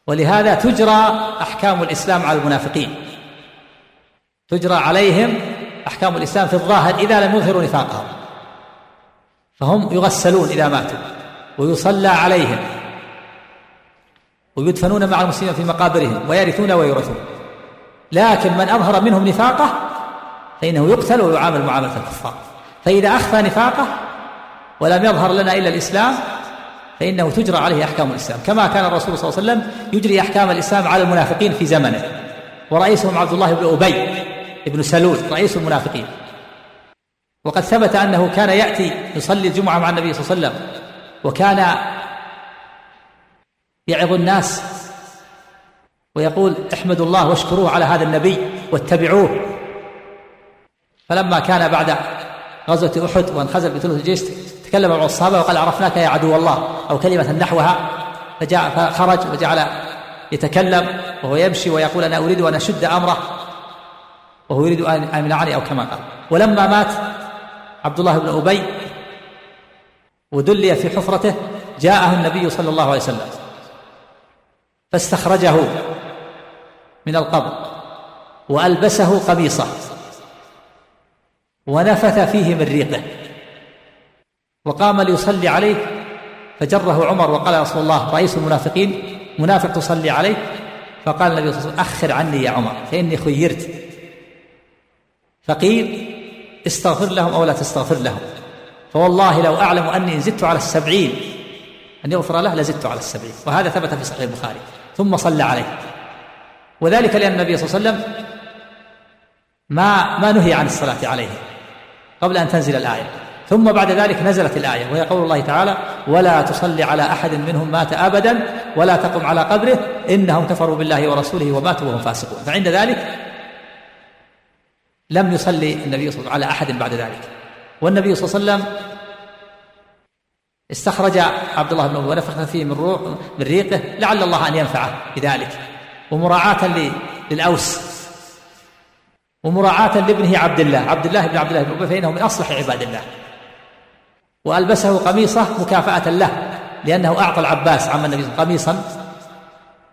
ولهذا تجرى أحكام الإسلام على المنافقين. تجرى عليهم أحكام الإسلام في الظاهر إذا لم يظهروا نفاقهم. فهم يغسلون إذا ماتوا ويصلى عليهم ويدفنون مع المسلمين في مقابرهم ويرثون ويورثون. لكن من أظهر منهم نفاقه فإنه يقتل ويعامل معاملة الكفار. فإذا أخفى نفاقه ولم يظهر لنا إلا الإسلام فإنه تجرى عليه أحكام الإسلام كما كان الرسول صلى الله عليه وسلم يجري أحكام الإسلام على المنافقين في زمنه. ورئيسهم عبد الله بن أبي بن سلول رئيس المنافقين. وقد ثبت أنه كان يأتي يصلي الجمعة مع النبي صلى الله عليه وسلم. وكان يعظ الناس ويقول احمدوا الله واشكروه على هذا النبي واتبعوه. فلما كان بعد غزوة أحد وانخزل بثلث الجيش تكلم مع الصحابة وقال عرفناك يا عدو الله أو كلمة نحوها فجاء فخرج وجعل يتكلم وهو يمشي ويقول أنا أريد أن أشد أمره وهو يريد أن يمنعني أو كما قال. ولما مات عبد الله بن أبي ودلي في حفرته جاءه النبي صلى الله عليه وسلم فاستخرجه من القبر وألبسه قميصه ونفث فيه من ريقه. وقام ليصلي عليه فجره عمر وقال يا رسول الله رئيس المنافقين منافق تصلي عليه؟ فقال النبي صلى الله عليه وسلم أخر عني يا عمر فإني خيرت. فقيل استغفر لهم أو لا تستغفر لهم. فوالله لو أعلم أني زدت على السبعين أن يغفر له لزدت على السبعين. وهذا ثبت في صحيح البخاري. ثم صلى عليه. وذلك لأن النبي صلى الله عليه وسلم ما ما نهي عن الصلاة عليه قبل أن تنزل الآية. ثم بعد ذلك نزلت الآية وهي قول الله تعالى ولا تصلي على أحد منهم مات أبدا ولا تقم على قبره إنهم كفروا بالله ورسوله وماتوا وهم فاسقون. فعند ذلك لم يصلي النبي صلى الله عليه وسلم على أحد بعد ذلك. والنبي صلى الله عليه وسلم استخرج عبد الله بن أبي ونفخ فيه من روح من ريقه لعل الله أن ينفعه بذلك. ومراعاة للأوس. ومراعاة لابنه عبد الله عبد الله بن عبد الله بن أبي فإنه من أصلح عباد الله. وألبسه قميصه مكافأة له لأنه أعطى العباس عم النبي قميصا.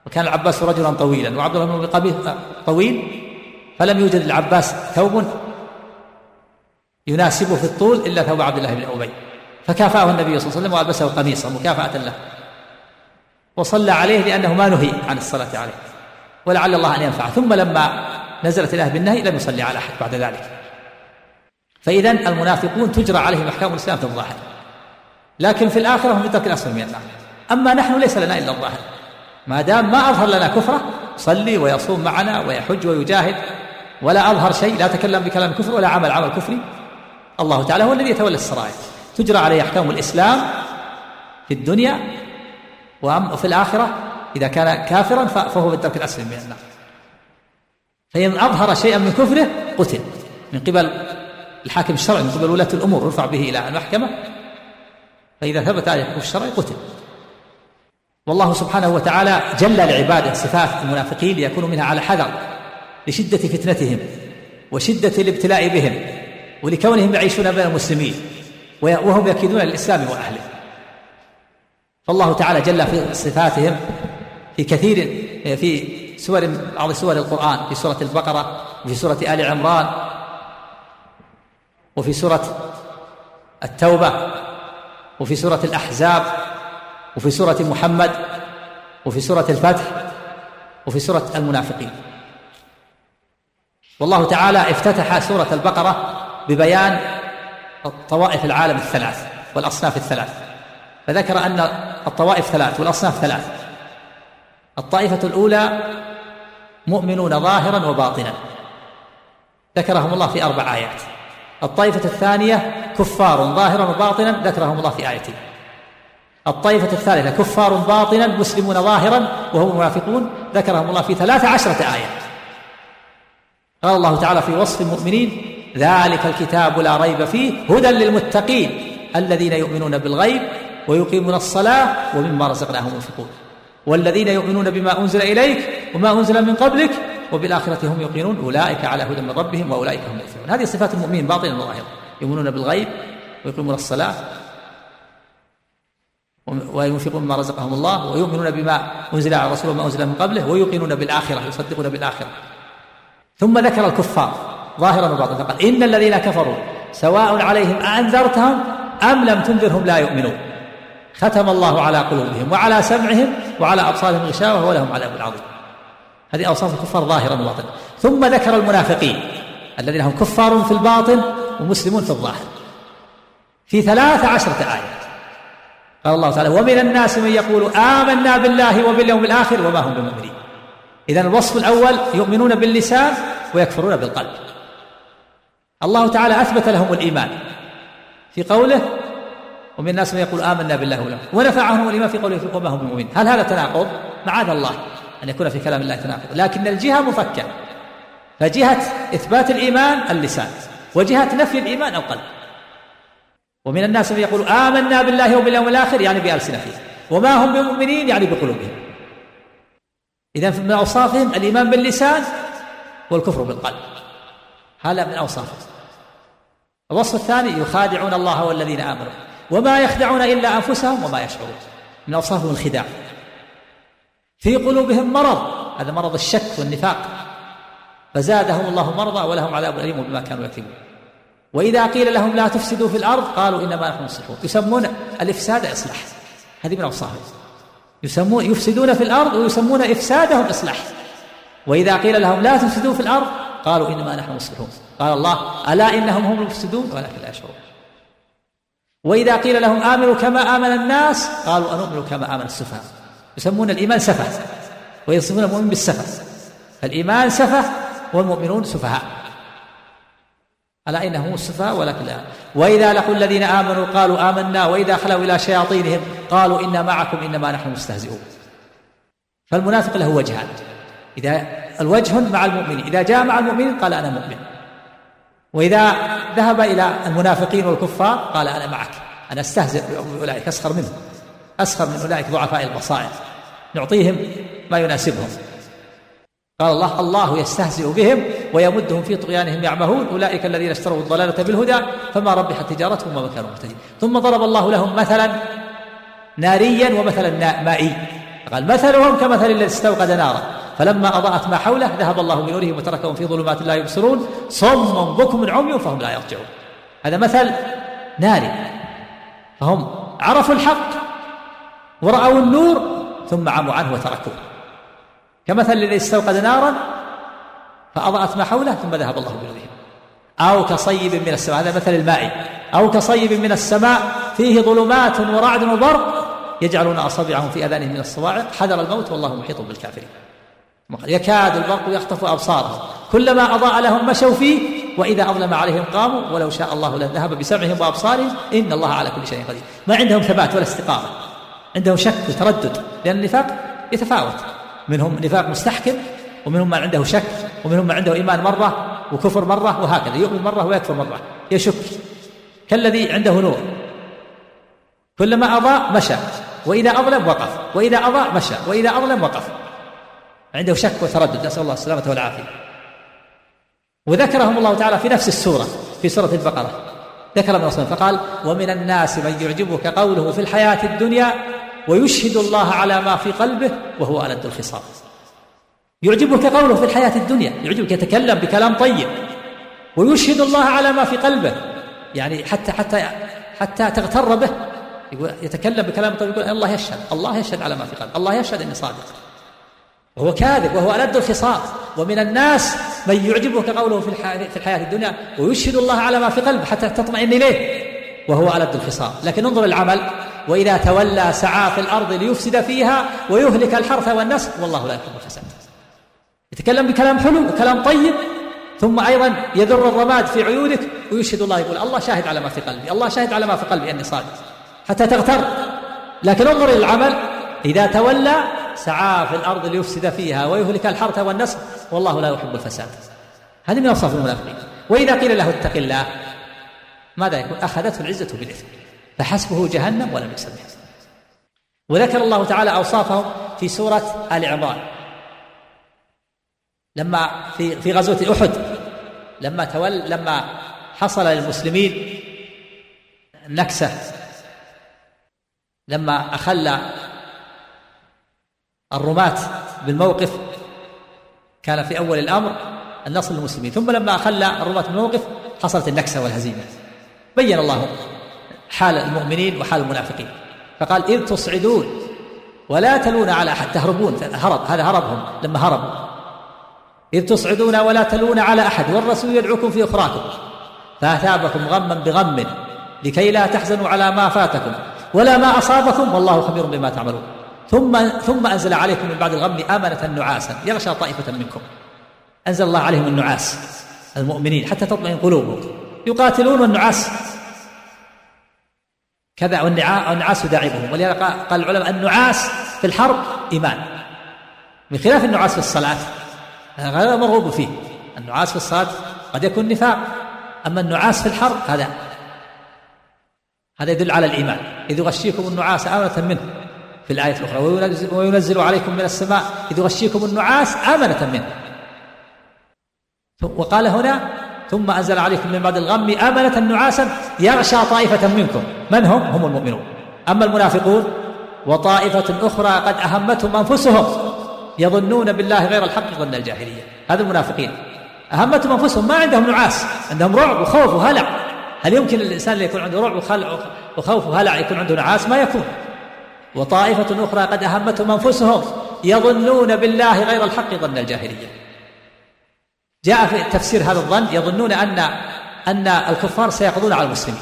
وكان العباس رجلا طويلا وعبد الله بن قميص طويل. فلم يوجد للعباس ثوب يناسبه في الطول إلا ثوب عبد الله بن أبي. فكافأه النبي صلى الله عليه وسلم وألبسه قميصا مكافأة له. وصلى عليه لأنه ما نهي عن الصلاة عليه ولعل الله أن ينفعه. ثم لما نزلت الآية بالنهي لم يصلي على أحد بعد ذلك. فإذا المنافقون تجرى عليهم أحكام الإسلام في الظاهر. لكن في الآخرة هم يترك الأسفل من النار أما نحن ليس لنا إلا الظاهر. ما دام ما أظهر لنا كفرة يصلي ويصوم معنا ويحج ويجاهد ولا أظهر شيء لا تكلم بكلام كفر ولا عمل عمل كفري. الله تعالى هو الذي يتولى السرائر. تجرى عليه أحكام الإسلام في الدنيا وفي الآخرة إذا كان كافرا فهو بالدرك الأسفل من النار فإن أظهر شيئا من كفره قتل. من قبل الحاكم الشرعي من قبل ولاة الأمور يرفع به إلى المحكمة. فإذا ثبت عليه الحكم الشرعي قتل. والله سبحانه وتعالى جل لعباده صفات المنافقين ليكونوا منها على حذر لشدة فتنتهم وشدة الابتلاء بهم ولكونهم يعيشون بين المسلمين وهم يكيدون للإسلام وأهله. فالله تعالى جل في صفاتهم في كثير في سور بعض سور القرآن في سورة البقرة وفي سورة آل عمران وفي سورة التوبة وفي سورة الأحزاب وفي سورة محمد وفي سورة الفتح وفي سورة المنافقين. والله تعالى افتتح سورة البقرة ببيان طوائف العالم الثلاث والأصناف الثلاث. فذكر أن الطوائف ثلاث والأصناف ثلاث. الطائفة الأولى مؤمنون ظاهرا وباطنا. ذكرهم الله في أربع آيات. الطائفة الثانية كفار ظاهرا وباطنا ذكرهم الله في آيتين الطائفة الثالثة كفار باطنا مسلمون ظاهرا وهم منافقون ذكرهم الله في ثلاث عشرة آية. قال الله تعالى في وصف المؤمنين ذلك الكتاب لا ريب فيه هدى للمتقين الذين يؤمنون بالغيب ويقيمون الصلاة ومما رزقناهم ينفقون. والذين يؤمنون بما أنزل إليك وما أنزل من قبلك وبالآخرة هم يوقنون أولئك على هدى من ربهم وأولئك هم المفلحون هذه صفات المؤمنين باطنا وظاهرا يؤمنون بالغيب ويقيمون الصلاة وينفقون مما رزقهم الله ويؤمنون بما أنزل على الرسول وما أنزل من قبله ويوقنون بالآخرة يصدقون بالآخرة. ثم ذكر الكفار ظاهرا وباطنا فقال إن الذين كفروا سواء عليهم أأنذرتهم أم لم تنذرهم لا يؤمنون. ختم الله على قلوبهم وعلى سمعهم وعلى أبصارهم غشاوة ولهم عذاب عظيم. هذه أوصاف الكفار ظاهرا وباطنا ثم ذكر المنافقين الذين هم كفار في الباطن ومسلمون في الظاهر. في ثلاث عشرة آيات. قال الله تعالى ومن الناس من يقول آمنا بالله وباليوم الآخر وما هم بمؤمنين. إذا الوصف الأول يؤمنون باللسان ويكفرون بالقلب. الله تعالى أثبت لهم الإيمان في قوله ومن الناس من يقول آمنا بالله ولا ونفع عنهم الإيمان في قوله وما هم بمؤمنين. هل هذا تناقض؟ معاذ الله. أن يكون في كلام الله تناقض. لكن الجهة مفكة. فجهة إثبات الإيمان اللسان. وجهة نفي الإيمان القلب. ومن الناس من يقول آمنا بالله وباليوم الآخر يعني بألسنتهم وما هم بمؤمنين يعني بقلوبهم. إذا من أوصافهم الإيمان باللسان والكفر بالقلب. هذا من أوصافهم الوصف الثاني يخادعون الله والذين آمنوا. وما يخدعون إلا أنفسهم وما يشعرون. من أوصافهم الخداع. في قلوبهم مرض. هذا مرض الشك والنفاق. فزادهم الله مرضى ولهم عذاب أليم بما كانوا يكذبون. وإذا قيل لهم لا تفسدوا في الأرض قالوا إنما نحن مصلحون. يسمون الإفساد إصلاح. هذه من أوصافهم يسمون يفسدون في الأرض ويسمون إفسادهم إصلاح. وإذا قيل لهم لا تفسدوا في الأرض قالوا إنما نحن مصلحون. قال الله ألا إنهم هم المفسدون؟ ولكن لا يشعرون. وإذا قيل لهم آمنوا كما آمن الناس قالوا أنؤمن كما آمن السفهاء. يسمون الإيمان سفه ويصفون المؤمن بالسفه. فالإيمان سفه والمؤمنون سفهاء. ألا إنهم السفهاء ولكن لا. وإذا لقوا الذين آمنوا قالوا آمنا وإذا خلوا إلى شياطينهم قالوا إنا معكم إنما نحن مستهزئون. فالمنافق له وجهان. إذا الوجه مع المؤمن إذا جاء مع المؤمن قال أنا مؤمن. وإذا ذهب إلى المنافقين والكفار قال أنا معك. أنا أستهزئ بأولئك أسخر منهم. أسخر من أولئك ضعفاء البصائر. نعطيهم ما يناسبهم. قال الله الله يستهزئ بهم ويمدهم في طغيانهم يعمهون. أولئك الذين اشتروا الضلالة بالهدى فما ربحت تجارتهم وما كانوا مهتدين. ثم ضرب الله لهم مثلا ناريا ومثلا مائي. قال مثلهم كمثل الذي استوقد نارا. فلما أضاءت ما حوله ذهب الله بنورهم وتركهم في ظلمات لا يبصرون. صم بكم عمي فهم لا يرجعون. هذا مثل ناري. فهم عرفوا الحق. ورأوا النور ثم عموا عنه وتركوه. كمثل الذي استوقد نارا فأضاءت ما حوله ثم ذهب الله بنورهم أو كصيب من السماء هذا مثل الماء. أو كصيب من السماء فيه ظلمات ورعد وبرق يجعلون أصابعهم في أذانهم من الصواعق. حذر الموت والله محيط بالكافرين. يكاد البرق يخطف أبصارهم. كلما أضاء لهم مشوا فيه وإذا أظلم عليهم قاموا ولو شاء الله لذهب بسمعهم وأبصارهم. إن الله على كل شيء قدير. ما عندهم ثبات ولا استقامة. عندهم شك وتردد لأن النفاق يتفاوت. منهم نفاق مستحكم ومنهم من عنده شك ومنهم من عنده إيمان مرة وكفر مرة وهكذا يؤمن مرة ويكفر مرة يشك. كالذي عنده نور. كلما أضاء مشى وإذا أظلم وقف وإذا أضاء مشى وإذا أظلم وقف. عنده شك وتردد نسأل الله السلامة والعافية. وذكرهم الله تعالى في نفس السورة في سورة البقرة. ذكر ابن فقال ومن الناس من يعجبك قوله في الحياة الدنيا ويشهد الله على ما في قلبه وهو ألد الخصام. يعجبك قوله في الحياة الدنيا يعجبك يتكلم بكلام طيب. ويشهد الله على ما في قلبه يعني حتى حتى حتى تغتر به. يتكلم بكلام طيب يقول الله يشهد الله يشهد على ما في قلبه الله يشهد إني صادق. وهو كاذب وهو ألد الخصام. ومن الناس من يعجبك قوله في في الحياة الدنيا ويشهد الله على ما في قلبه حتى تطمئن إليه وهو ألد الخصام. لكن انظر العمل وإذا تولى سعى في الأرض ليفسد فيها ويهلك الحرث والنسل والله لا يحب الفساد. يتكلم بكلام حلو وكلام طيب ثم أيضا يذر الرماد في عيونك ويشهد الله يقول الله شاهد على ما في قلبي الله شاهد على ما في قلبي أني صادق. حتى تغتر. لكن انظر إلى العمل. إذا تولى سعى في الأرض ليفسد فيها ويهلك الحرث والنسل والله لا يحب الفساد. هذه من أوصاف المنافقين. وإذا قيل له اتق الله ماذا يكون أخذته العزة بالإثم. فحسبه جهنم ولم يكسب وذكر الله تعالى أوصافهم في سورة آل عمران. لما في في غزوة أحد لما تول لما حصل للمسلمين نكسة لما أخل الرماة بالموقف كان في أول الأمر النصر للمسلمين. ثم لما أخل الرماة بالموقف حصلت النكسة والهزيمة. بين الله حال المؤمنين وحال المنافقين. فقال إذ تصعدون ولا تلون على أحد تهربون هرب هذا هربهم لما هربوا. إذ تصعدون ولا تلون على أحد والرسول يدعوكم في أخراكم فأثابكم غما بغم لكي لا تحزنوا على ما فاتكم ولا ما أصابكم والله خبير بما تعملون. ثم ثم أنزل عليكم من بعد الغم آمنة نعاسا يغشى طائفة منكم. أنزل الله عليهم النعاس المؤمنين حتى تطمئن قلوبهم. يقاتلون والنعاس كذا والنعاس يداعبهم ولهذا قال العلماء النعاس في الحرب إيمان. بخلاف النعاس في الصلاة هذا مرغوب فيه. النعاس في الصلاة قد يكون نفاق. أما النعاس في الحرب هذا هذا يدل على الإيمان. إذ يغشيكم النعاس آمنة منه. في الآية الأخرى وينزل, عليكم من السماء. إذ يغشيكم النعاس آمنة منه. وقال هنا ثم أنزل عليكم من بعد الغم آمنة نعاسا يغشى طائفة منكم. من هم؟ هم المؤمنون. أما المنافقون وطائفة أخرى قد أهمتهم أنفسهم يظنون بالله غير الحق ظن الجاهلية. هذا المنافقين. أهمتهم أنفسهم ما عندهم نعاس عندهم رعب وخوف وهلع. هل يمكن الإنسان اللي يكون عنده رعب وخوف وهلع يكون عنده نعاس؟ ما يكون. وطائفة أخرى قد أهمتهم أنفسهم يظنون بالله غير الحق ظن الجاهلية. جاء في تفسير هذا الظن يظنون أن أن الكفار سيقضون على المسلمين.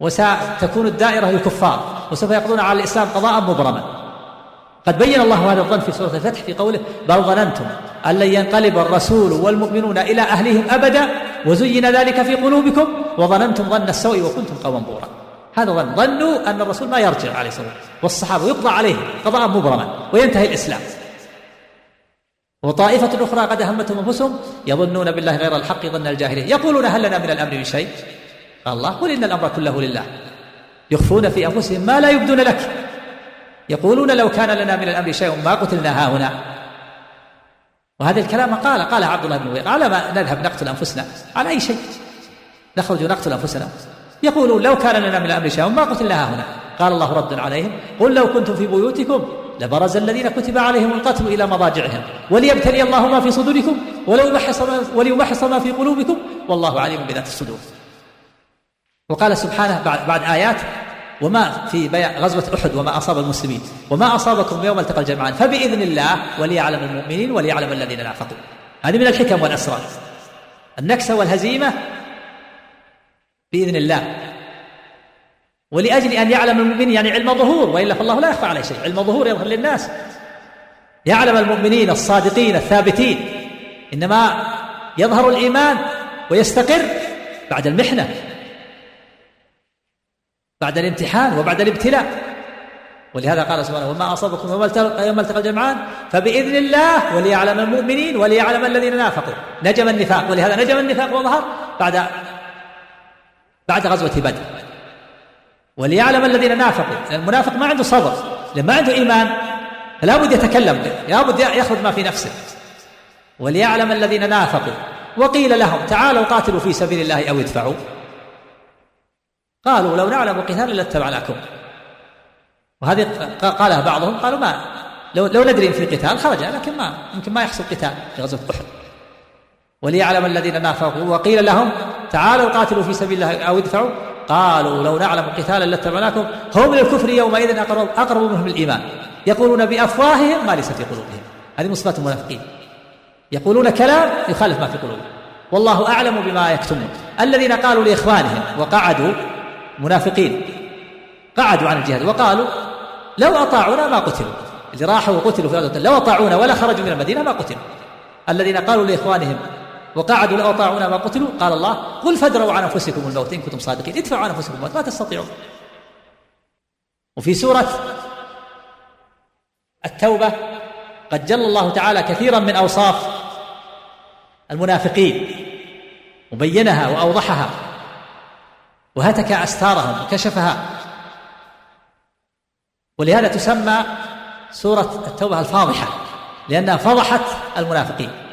وستكون الدائرة للكفار وسوف يقضون على الإسلام قضاء مبرما. قد بين الله هذا الظن في سورة الفتح في قوله بل ظننتم أن لن ينقلب الرسول والمؤمنون إلى أهلهم أبدا وزين ذلك في قلوبكم وظننتم ظن السوء وكنتم قوما بورا. هذا ظن ظنوا أن الرسول ما يرجع عليه الصلاة والسلام والصحابة يقضى عليهم قضاء مبرما وينتهي الإسلام. وطائفة أخرى قد أهمتهم أنفسهم يظنون بالله غير الحق ظن الجاهلية. يقولون هل لنا من الأمر من شيء؟ الله قل إن الأمر كله لله. يخفون في أنفسهم ما لا يبدون لك. يقولون لو كان لنا من الأمر شيء ما قتلنا ها هنا وهذا الكلام قال قال عبد الله بن أبي على ما نذهب نقتل أنفسنا. على أي شيء؟ نخرج نقتل أنفسنا. يقولون لو كان لنا من الأمر شيء ما قتلنا ها هنا قال الله رد عليهم قل لو كنتم في بيوتكم لبرز الذين كتب عليهم القتل إلى مضاجعهم. وليبتلي الله ما في صدوركم وليمحص ما, وليمحص ما في قلوبكم والله عليم بذات الصدور. وقال سبحانه بعد, بعد آيات وما في بيع غزوة أحد وما أصاب المسلمين وما أصابكم يوم التقى الجمعان فبإذن الله وليعلم المؤمنين وليعلم الذين نافقوا. هذه من الحكم والأسرار. النكسة والهزيمة بإذن الله. ولأجل أن يعلم المؤمنين يعني علم ظهور وإلا فالله لا يخفى عليه شيء. علم ظهور يظهر للناس. يعلم المؤمنين الصادقين الثابتين. إنما يظهر الإيمان ويستقر بعد المحنة بعد الامتحان وبعد الابتلاء. ولهذا قال سبحانه وما أصابكم يوم التقى يوم التقى الجمعان فبإذن الله وليعلم المؤمنين وليعلم الذين نافقوا. نجم النفاق ولهذا نجم النفاق وظهر بعد بعد غزوة بدر. وليعلم الذين نافقوا. المنافق ما عنده صبر. ما عنده إيمان فلا بد يتكلم لا بد يخرج ما في نفسه. وليعلم الذين نافقوا. وقيل لهم تعالوا قاتلوا في سبيل الله أو ادفعوا. قالوا لو نعلم قتالا لاتبعناكم. وهذه قالها بعضهم. قالوا ما لو لو ندري في قتال خرج لكن ما يمكن ما يحصل قتال في غزوة أحد. وليعلم الذين نافقوا. وقيل لهم تعالوا قاتلوا في سبيل الله أو ادفعوا. قالوا لو نعلم قتالا لاتبعناكم هم للكفر يومئذ اقرب أقرب منهم الايمان يقولون بأفواههم ما ليس في قلوبهم. هذه صفات المنافقين. يقولون كلام يخالف ما في قلوبهم. والله أعلم بما يكتمون. الذين قالوا لإخوانهم وقعدوا منافقين قعدوا عن الجهاد وقالوا لو أطاعونا ما قتلوا. اللي راحوا وقتلوا في غزوة لو أطاعونا ولا خرجوا من المدينة ما قتلوا. الذين قالوا لإخوانهم وقعدوا لو أطاعونا ما قتلوا. قال الله قل فادروا عن أنفسكم الموت إن كنتم صادقين. ادفعوا عن أنفسكم الموت ما تستطيعون. وفي سورة التوبة قد جل الله تعالى كثيرا من أوصاف المنافقين وبينها وأوضحها وهتك أستارهم وكشفها. ولهذا تسمى سورة التوبة الفاضحة لأنها فضحت المنافقين.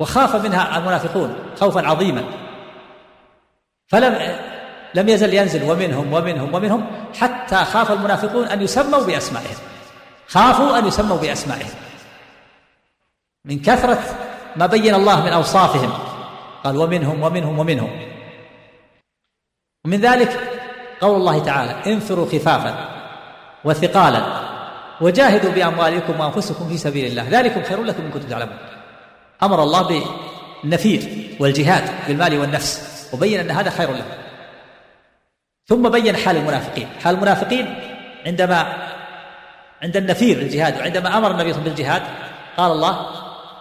وخاف منها المنافقون خوفا عظيما. فلم لم يزل ينزل ومنهم ومنهم ومنهم حتى خاف المنافقون أن يسموا بأسمائهم. خافوا أن يسموا بأسمائهم. من كثرة ما بين الله من أوصافهم. قال ومنهم ومنهم ومنهم. ومن ذلك قول الله تعالى انفروا خفافا وثقالا وجاهدوا بأموالكم وأنفسكم في سبيل الله. ذلكم خير لكم إن كنتم تعلمون. أمر الله بالنفير والجهاد بالمال والنفس وبين أن هذا خير لكم ثم بين حال المنافقين. حال المنافقين عندما عند النفير للجهاد وعندما أمر النبي صلى الله عليه وسلم بالجهاد قال الله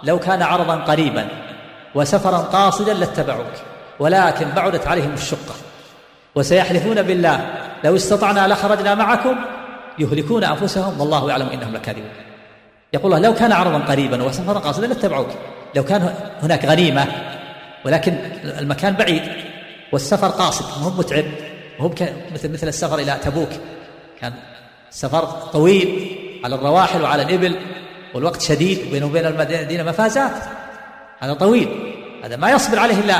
لو كان عرضا قريبا وسفرا قاصدا لاتبعوك ولكن بعدت عليهم الشقة وسيحلفون بالله لو استطعنا لخرجنا معكم يهلكون أنفسهم والله يعلم إنهم لكاذبون. يقول الله لو كان عرضا قريبا وسفرا قاصدا لاتبعوك لو كان هناك غنيمة ولكن المكان بعيد والسفر قاصد مو متعب وهو مثل مثل السفر إلى تبوك. كان السفر طويل على الرواحل وعلى الإبل والوقت شديد بينه وبين المدينة مفازات. هذا طويل هذا ما يصبر عليه إلا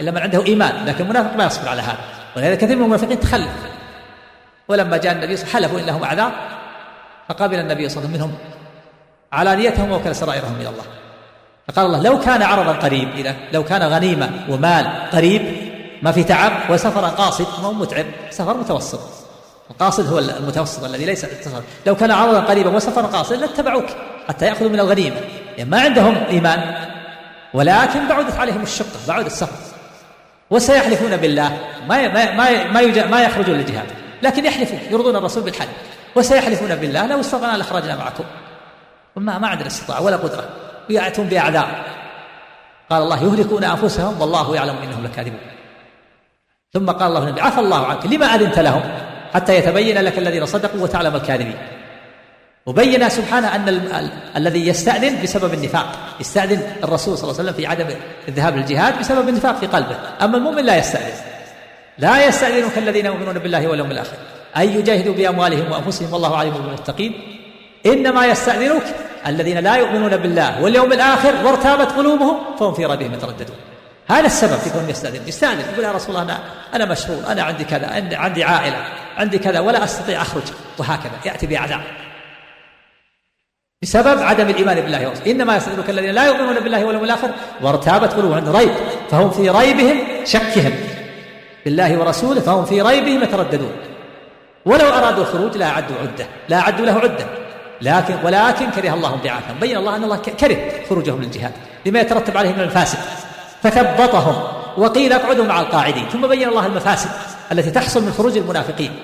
إلا من عنده إيمان لكن المنافق ما يصبر على هذا. ولهذا كثير من المنافقين تخلف. ولما جاء النبي صلى الله عليه وسلم حلفوا ان لهم اعذار فقابل النبي صلى الله عليه وسلم منهم علانيتهم وكل سرائرهم إلى الله. فقال الله لو كان عرضا قريب إذا لو كان غنيمة ومال قريب ما في تعب وسفر قاصد ما هو متعب سفر متوسط. القاصد هو المتوسط الذي ليس اتصال لو كان عرضا قريبا وسفر قاصد لاتبعوك حتى يأخذوا من الغنيمة. يعني ما عندهم إيمان ولكن بعدت عليهم الشقة بعد السفر. وسيحلفون بالله ما ما ما ما, ما يخرجون للجهاد. لكن يحلفون يرضون الرسول بالحلف. وسيحلفون بالله لو استطعنا لخرجنا معكم. وما ما عندنا استطاعة ولا قدرة. وياتون باعذار قال الله يهلكون أنفسهم والله يعلم إنهم لكاذبون. ثم قال الله النبي عفى الله عنك لما أذنت لهم؟ حتى يتبين لك الذين صدقوا وتعلم الكاذبين. وبين سبحانه أن ال ال الذي يستأذن بسبب النفاق. يستأذن الرسول صلى الله عليه وسلم في عدم الذهاب للجهاد بسبب النفاق في قلبه. أما المؤمن لا يستأذن. لا يستأذنك الذين يؤمنون بالله واليوم الآخر. أن يجاهدوا بأموالهم وأنفسهم والله عليم بالمتقين. إنما يستأذنك الذين لا يؤمنون بالله واليوم الآخر وارتابت قلوبهم فهم في ريبهم يترددون. هذا السبب في كونه يستأذن يستأذن. يقول يا رسول الله أنا أنا مشغول. أنا عندي كذا. عندي عائلة. عندي كذا. ولا أستطيع أخرج. وهكذا. يأتي بأعذار بسبب عدم الإيمان بالله ورسوله إنما يستأذنك الذين لا يؤمنون بالله واليوم الآخر وارتابت قلوبهم عند ريب. فهم في ريبهم شكهم بالله ورسوله. فهم في ريبهم يترددون. ولو أرادوا الخروج لا أعدوا عدة. لا أعدوا له عدة. لكن ولكن كره الله بعاثهم بين الله أن الله كره خروجهم للجهاد لما يترتب عليه من الفاسد فثبطهم وقيل اقعدوا مع القاعدين. ثم بين الله المفاسد التي تحصل من خروج المنافقين.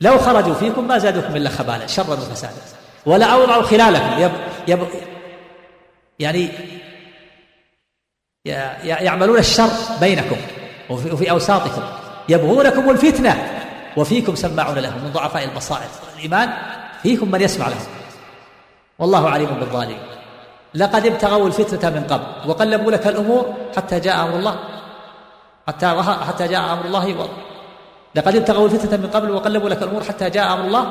لو خرجوا فيكم ما زادوكم إلا خبالا شرا وفسادا. ولا أوضعوا خلالكم. يب يب يعني يعملون الشر بينكم وفي أوساطكم. يبغونكم الفتنة. وفيكم سماعون لهم من ضعفاء البصائر. الإيمان فيكم من يسمع لهم والله عليم بالظالمين لقد ابتغوا الفتنة من قبل وقلبوا لك الأمور حتى جاء أمر الله. حتى حتى جاء أمر الله لقد ابتغوا الفتنة من قبل وقلبوا لك الأمور حتى جاء أمر الله.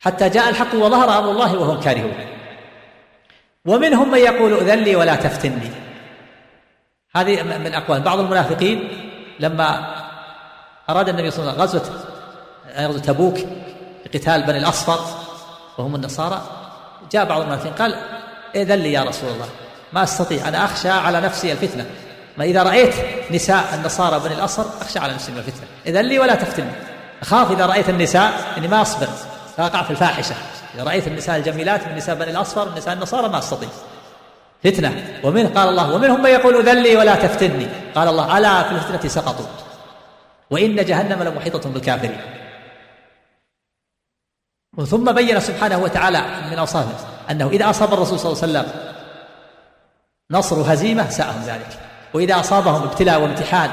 حتى جاء الحق وظهر أمر الله وهم كارهون. ومنهم من يقول أذن لي ولا تفتني. هذه من أقوال بعض المنافقين لما أراد النبي صلى الله عليه وسلم غزوة غزوة تبوك قتال بني الأصفر وهم النصارى. جاء بعض المنافقين قال إذن لي يا رسول الله ما أستطيع أنا أخشى على نفسي الفتنة. ما إذا رأيت نساء النصارى بني الأصر أخشى على نفسي الفتنة. إذن لي ولا تفتني. أخاف إذا رأيت النساء أني ما أصبر. فأقع في الفاحشة. إذا رأيت النساء الجميلات من نساء بني الأصفر من نساء النصارى ما أستطيع. فتنة. ومنه قال الله ومنهم من يقول أذن لي ولا تفتني. قال الله ألا في الفتنة سقطوا. وإن جهنم لمحيطة بالكافرين. ثم بين سبحانه وتعالى من اوصافه أنه إذا أصاب الرسول صلى الله عليه وسلم نصر هزيمه ساءهم ذلك وإذا أصابهم ابتلاء وامتحان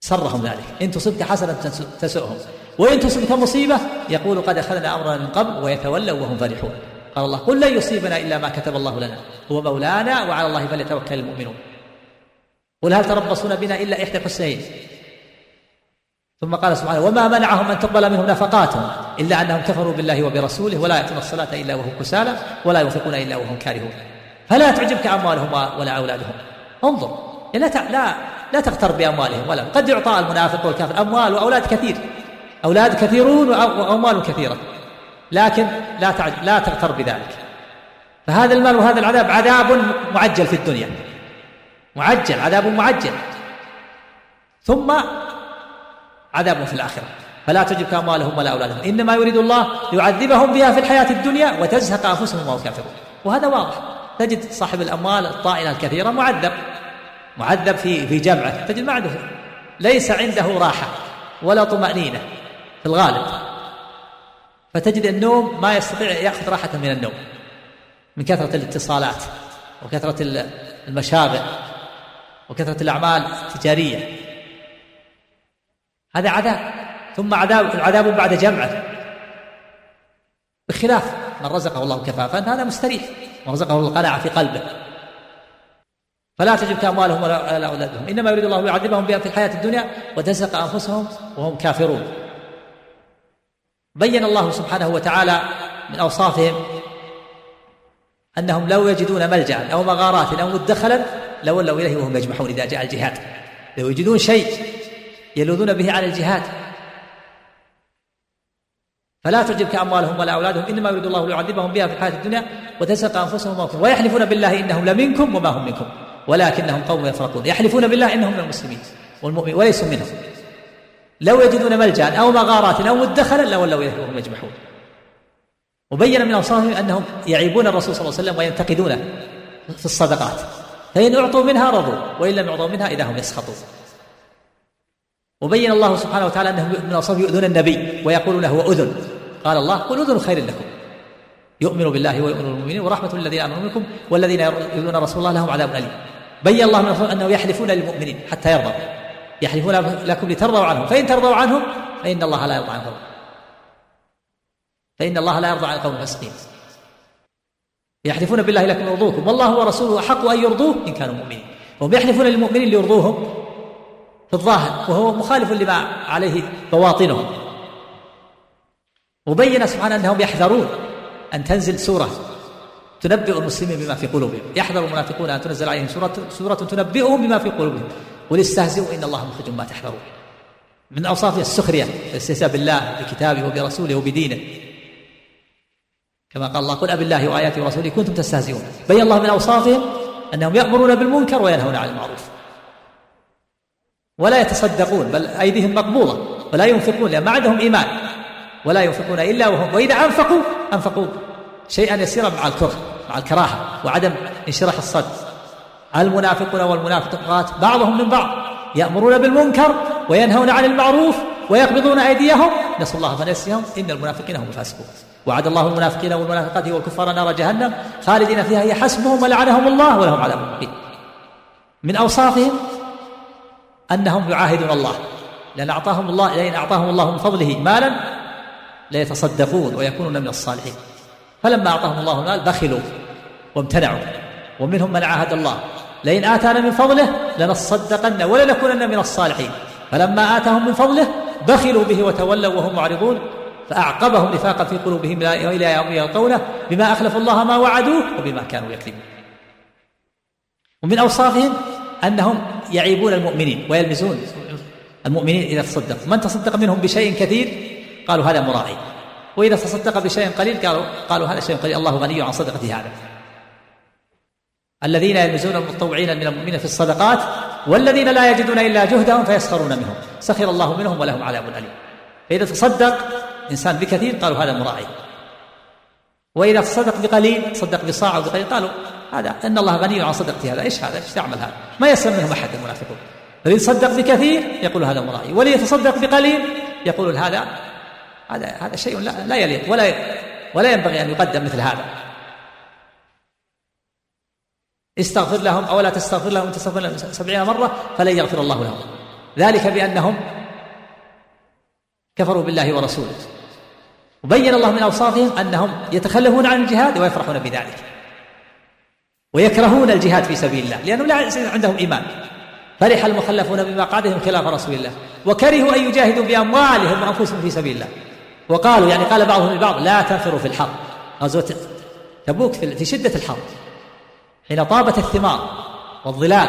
سرهم ذلك. إن تصبك حسنة تسؤهم وإن تصبك مصيبة يقول قد أخذنا أمرنا من قبل ويتولوا وهم فرحون. قال الله قل لن يصيبنا إلا ما كتب الله لنا هو مولانا وعلى الله فليتوكل المؤمنون. قل هل تربصون بنا إلا إحدى الحسنين ثم قال سبحانه وما منعهم أن تقبل منهم نفقاتهم إلا أنهم كفروا بالله وبرسوله ولا يأتون الصلاة إلا وهم كسالى ولا ينفقون إلا وهم كارهون. فلا تعجبك أموالهم ولا أولادهم. انظر لا لا لا تغتر بأموالهم ولا قد يعطى المنافق والكافر أموال وأولاد كثير أولاد كثيرون وأموال كثيرة لكن لا لا تغتر بذلك. فهذا المال وهذا العذاب عذاب معجل في الدنيا معجل عذاب معجل. ثم عذاب في الآخرة. فلا تعجبك أموالهم ولا أولادهم. إنما يريد الله ليعذبهم بها في الحياة الدنيا وتزهق أنفسهم وهم كافرون. وهذا واضح. تجد صاحب الأموال الطائلة الكثيرة معذب. معذب في في جمعه. تجد ما عنده. ليس عنده راحة ولا طمأنينة في الغالب. فتجد النوم ما يستطيع يأخذ راحة من النوم. من كثرة الاتصالات وكثرة المشاغل وكثرة الأعمال التجارية. هذا عذاب. ثم عذاب العذاب بعد جمعة. بخلاف من رزقه الله كفافا هذا مستريح. من رزقه القناعة في قلبه. فلا تعجبك أموالهم ولا أولادهم. إنما يريد الله ليعذبهم بها في الحياة الدنيا وتزهق أنفسهم وهم كافرون. بين الله سبحانه وتعالى من أوصافهم أنهم لو يجدون ملجأ أو مغارات أو مدخلا لولوا إليه وهم يجمحون إذا جاء الجهاد. لو يجدون شيء يلوذون به على الجهاد. فلا تعجبك اموالهم ولا أولادهم إنما يريد الله ليعذبهم بها في الحياة الدنيا وتزهق أنفسهم موتهم ويحلفون بالله إنهم لمنكم وما هم منكم ولكنهم قوم يفرقون. يحلفون بالله إنهم من المسلمين والمؤمنين وليسوا منهم. لو يجدون ملجأ أو مغارات أو مدخلا لولوا إليه وهم يجمحون. وبين من اوصافهم أنهم يعيبون الرسول صلى الله عليه وسلم وينتقدونه في الصدقات. فإن أعطوا منها رضوا وإن لم يعطوا منها إذا هم يسخطون. وبين الله سبحانه وتعالى انهم من اوصافه يؤذون النبي ويقولون هو أذن. قال الله قل أذن خير لكم. يؤمن بالله ويؤمن المؤمنين ورحمة الذين آمنوا منكم والذين يؤذون رسول الله لهم عذاب أليم. بين الله من أنه يحلفون للمؤمنين حتى يرضوا يحلفون لكم لترضوا عنهم. فإن ترضوا عنهم فإن الله لا يرضى عنهم فإن الله لا يرضى عن القوم الفاسقين يحلفون بالله لكم يرضوكم. والله ورسوله أحق أن يرضوه إن كانوا مؤمنين. وهم يحلفون للمؤمنين ليرضوهم. في الظاهر وهو مخالف لما عليه بواطنهم وبين سبحانه أنهم يحذرون أن تنزل سورة تنبئ المسلمين بما في قلوبهم. يحذر المنافقون أن تنزل عليهم سورة سورة تنبئهم بما في قلوبهم. قل استهزئوا إن الله مخرج ما تحذرون. من أوصاف السخرية الاستهزاء بالله بكتابه وبرسوله وبدينه. كما قال الله قل ابي الله وآياته ورسوله كنتم تستهزئون. بين الله من أوصافهم أنهم يأمرون بالمنكر وينهون عن المعروف. ولا يتصدقون بل أيديهم مقبوضة ولا ينفقون لأن ما عندهم إيمان ولا ينفقون إلا وهم. وإذا أنفقوا أنفقوا شيئا يسيرا مع الكره مع الكراهة وعدم انشراح الصدر المنافقون والمنافقات بعضهم من بعض يأمرون بالمنكر وينهون عن المعروف ويقبضون أيديهم. نسوا الله فنسيهم إن المنافقين هم الفاسقون. وعد الله المنافقين والمنافقات والكفار نار جهنم خالدين فيها. هي حسبهم ولعنهم الله ولهم عذاب من أوصافهم أنهم يعاهدون الله. لأن أعطاهم الله لأن أعطاهم الله من فضله مالا ليتصدقون ويكونون من الصالحين. فلما أعطاهم الله المال بخلوا وامتنعوا. ومنهم من عاهد الله. لئن آتانا من فضله لنصدقن ولنكونن من الصالحين. فلما آتاهم من فضله بخلوا به وتولوا وهم معرضون. فأعقبهم نفاقا في قلوبهم إلى يوم يلقونه بما أخلفوا الله ما وعدوه وبما كانوا يكذبون. ومن أوصافهم أنهم يعيبون المؤمنين ويلمزون المؤمنين إذا تصدقوا. من تصدق منهم بشيء كثير؟ قالوا هذا مراعي. وإذا تصدق بشيء قليل قالوا قالوا هذا شيء قليل. الله غني عن صدقة هذا. الذين يلمزون المتطوعين من المؤمنين في الصدقات والذين لا يجدون إلا جهدهم فيسخرون منهم. سخر الله منهم ولهم عذاب أليم. فإذا تصدق إنسان بكثير قالوا هذا مراعي. وإذا تصدق بقليل تصدق بصاع أو بقليل قالوا هذا إن الله غني عن صدقتي هذا. إيش هذا؟ إيش تعمل هذا؟ ما يسلم منهم أحد المنافقون. الذي يتصدق بكثير يقول هذا مرائي. والذي يتصدق بقليل يقول هذا هذا هذا شيء لا, لا يليق. ولا ولا ينبغي أن يقدم مثل هذا. استغفر لهم أو لا تستغفر لهم تستغفر لهم سبعين مرة فلن يغفر الله لهم. ذلك بأنهم كفروا بالله ورسوله. وبين الله من أوصافهم أنهم يتخلفون عن الجهاد ويفرحون بذلك. ويكرهون الجهاد في سبيل الله لأنه لا عندهم إيمان. فرح المخلفون بمقعدهم خلاف رسول الله وكرهوا أن يجاهدوا بأموالهم وأنفسهم في سبيل الله. وقالوا يعني قال بعضهم لبعض لا تنفروا في الحرب. غزوة تبوك في شدة الحرب حين طابت الثمار والظلال.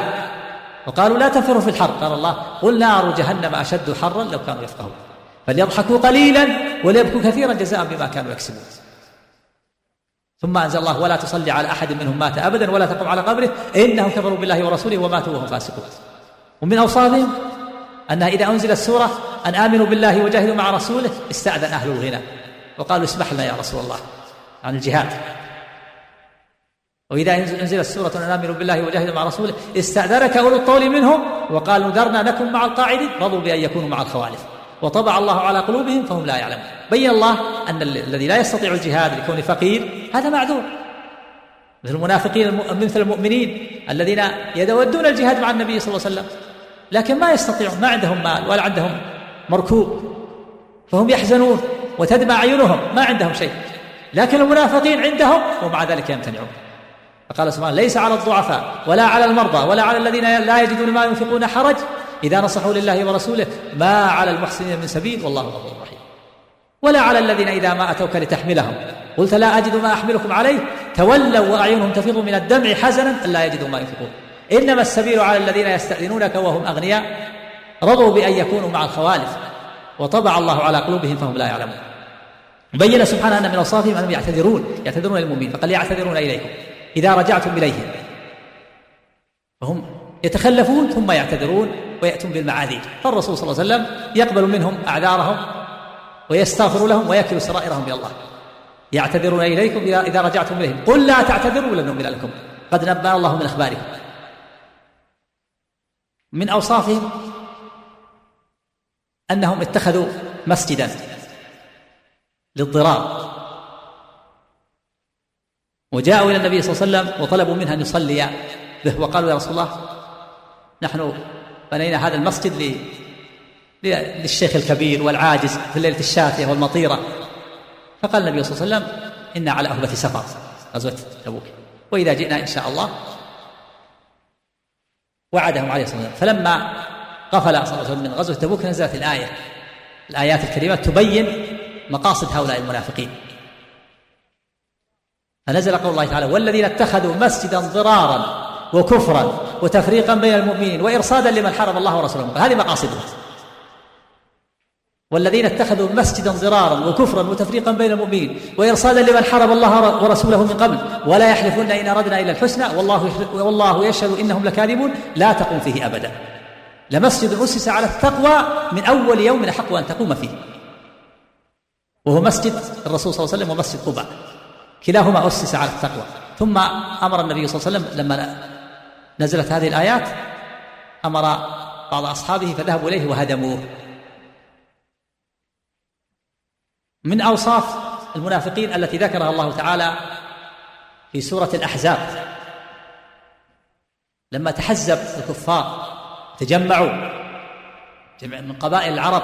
وقالوا لا تنفروا في الحرب. قال الله قل نار جهنم أشد حرا لو كانوا يفقهون. فليضحكوا قليلا وليبكوا كثيرا جزاء بما كانوا يكسبون. ثم أنزل الله ولا تصلي على أحد منهم مات أبدا ولا تقم على قبره. إنهم كفروا بالله ورسوله وماتوا وهم فاسقون. ومن أوصافهم أنها إذا أنزلت سورة أن آمنوا بالله وجاهدوا مع رسوله استأذن أهل الغنى. وقالوا اسمح لنا يا رسول الله عن الجهاد. وإذا أنزلت سورة أن آمنوا بالله وجاهدوا مع رسوله استأذنك أولو الطول منهم وقالوا ذرنا نكن مع القاعدين. رضوا بأن يكونوا مع الخوالف. وطبع الله على قلوبهم فهم لا يعلمون. بين الله أن الذي لا يستطيع الجهاد لكونه فقير هذا معذور. مثل المنافقين مثل المؤمنين الذين يتودون الجهاد مع النبي صلى الله عليه وسلم لكن ما يستطيعون ما عندهم مال ولا عندهم مركوب. فهم يحزنون وتدمع عيونهم ما عندهم شيء. لكن المنافقين عندهم ومع ذلك يمتنعون. فقال سبحانه ليس على الضعفاء ولا على المرضى ولا على الذين لا يجدون ما ينفقون حرج إذا نصحوا لله ورسوله ما على المحسنين من سبيل والله غفور رحيم. ولا على الذين إذا ما أتوك لتحملهم. قلت لا أجد ما أحملكم عليه. تولوا وأعينهم تفيض من الدمع حزنا ألا يجدوا ما ينفقون. إنما السبيل على الذين يستأذنونك وهم أغنياء. رضوا بأن يكونوا مع الخوالف. وطبع الله على قلوبهم فهم لا يعلمون. بين سبحانه أن من أوصافهم أنهم يعتذرون. يعتذرون للمؤمنين فقال يعتذرون إليكم. إذا رجعتم إليهم. فهم يتخلفون ثم يعتذرون. ويأتون بالمعاذير. فالرسول صلى الله عليه وسلم يقبل منهم أعذارهم ويستغفر لهم ويكل سرائرهم إلى الله. يعتذرون إليكم إذا رجعتم إليهم. قل لا تعتذروا لن نؤمن لكم. قد نبأ الله من أخباركم. من أوصافهم أنهم اتخذوا مسجدا للضرار. وجاءوا إلى النبي صلى الله عليه وسلم وطلبوا منه أن يصلي. به وقالوا يا رسول الله نحن بنينا هذا المسجد للشيخ الكبير والعاجز في الليلة الشاتية والمطيرة. فقال النبي صلى الله عليه وسلم إنا على أهبة سفر. غزوة تبوك وإذا جئنا إن شاء الله وعدهم عليه الصلاة والسلام. فلما غفل صلى الله عليه وسلم من غزوة تبوك نزلت الآية. الآيات الكريمات تبين مقاصد هؤلاء المنافقين. فنزل قول الله تعالى والذين اتخذوا مسجدا ضرارا وكفرا وتفريقا بين المؤمنين وإرصادا لمن حارب الله ورسوله. هذه مقاصدهم والذين اتخذوا مسجدا ضرارا وكفرا وتفريقا بين المؤمنين وإرصادا لمن حارب الله ورسوله من قبل ولا يحلفون إن أردنا إلا الحسنى والله والله يشهد إنهم لكاذبون. لا تقوم فيه أبدا. لمسجد أسس على التقوى من أول يوم أحق أن تقوم فيه. وهو مسجد الرسول صلى الله عليه وسلم ومسجد قباء. كلاهما أسس على التقوى. ثم أمر النبي صلى الله عليه وسلم لما نزلت هذه الآيات أمر بعض أصحابه فذهبوا إليه وهدموه. من أوصاف المنافقين التي ذكرها الله تعالى في سورة الأحزاب. لما تحزب الكفار تجمعوا جمع من قبائل العرب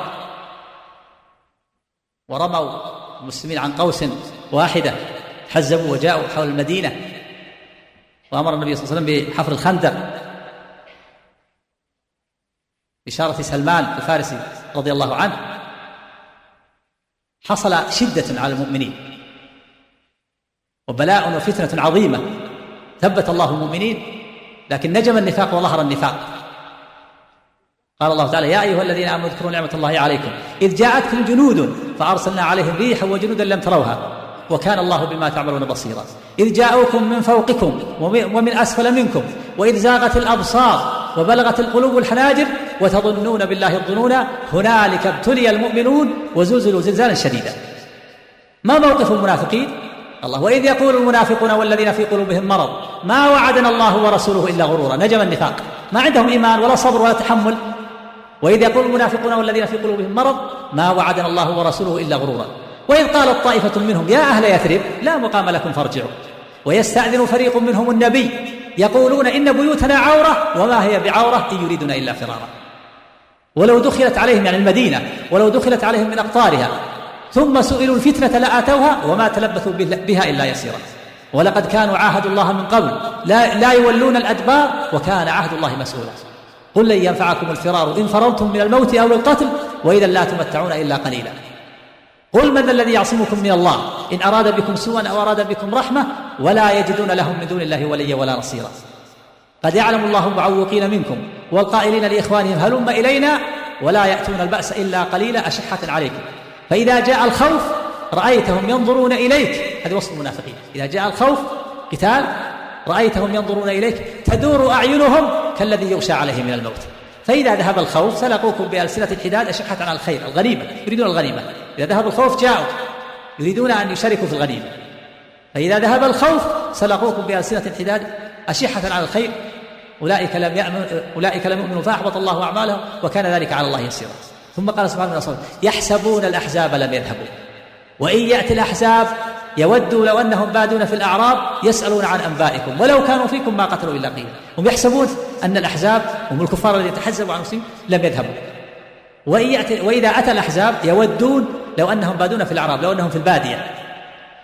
ورموا المسلمين عن قوس واحدة حزبوا وجاءوا حول المدينة وأمر النبي صلى الله عليه وسلم بحفر الخندق بشارة سلمان الفارسي رضي الله عنه. حصل شدة على المؤمنين وبلاء وفتنة عظيمة ثبت الله المؤمنين لكن نجم النفاق وظهر النفاق. قال الله تعالى يا أيها الذين آمنوا اذكروا نعمة الله عليكم. إذ جاءتكم جنود فأرسلنا عليهم ريحا وجنودا لم تروها. وكان الله بما تعملون بصيرا. إذ جاءوكم من فوقكم ومن أسفل منكم وإذ زاغت الأبصار وبلغت القلوب الحناجر وتظنون بالله الظنون هنالك ابتلي المؤمنون وزلزلوا زلزالا شديدا. ما موقف المنافقين؟ الله. وإذ يقول المنافقون والذين في قلوبهم مرض ما وعدنا الله ورسوله إلا غرورا نجم النفاق. ما عندهم إيمان ولا صبر ولا تحمل. وإذ يقول المنافقون والذين في قلوبهم مرض ما وعدنا الله ورسوله إلا غرورا. وإذ قالت طائفة منهم يا أهل يثرب لا مقام لكم فارجعوا. ويستأذن فريق منهم النبي يقولون إن بيوتنا عورة وما هي بعورة إن يريدون إلا فرارا. ولو دخلت عليهم يعني المدينة ولو دخلت عليهم من أقطارها ثم سئلوا الفتنة لآتوها وما تلبثوا بها إلا يسيرا. ولقد كانوا عاهدوا الله من قبل لا, لا يولون الأدبار وكان عهد الله مسؤولا. قل لن ينفعكم الفرار إن فررتم من الموت أو القتل وإذا لا تمتعون إلا قليلا. قل من الذي يعصمكم من الله؟ إن أراد بكم سوءا أو أراد بكم رحمة ولا يجدون لهم من دون الله وليا ولا نصيرا. قد يعلم الله المعوقين منكم والقائلين لإخوانهم هلم إلينا؟ ولا يأتون البأس إلا قليلا. أشحة عليكم. فإذا جاء الخوف رأيتهم ينظرون إليك. هذا وصف المنافقين. إذا جاء الخوف قتال رأيتهم ينظرون إليك تدور أعينهم كالذي يغشى عليه من الموت. فإذا ذهب الخوف سلقوكم بألسنة الحداد أشحة على الخير الغنيمة يريدون الغنيمة. إذا ذهب الخوف جاءوا يريدون أن يشاركوا في الغنيمة. فإذا ذهب الخوف سلقوكم بألسنة الحداد أشحة على الخير. أولئك لم يأمن أولئك لم يؤمنوا فأحبط الله أعمالهم وكان ذلك على الله يسيرا. ثم قال سبحانه وتعالى يحسبون الأحزاب لم يذهبوا. وإن يأتي الأحزاب يودوا لو أنهم بادون في الأعراب يسألون عن أنبائكم ولو كانوا فيكم ما قتلوا إلا قيلا هم يحسبون أن الأحزاب هم الكفار الذين تحزبوا عن المسلمين لم يذهبوا. وإن يأتي وإذا أتى الأحزاب يودون لو أنهم بادون في الأعراب لو أنهم في البادية.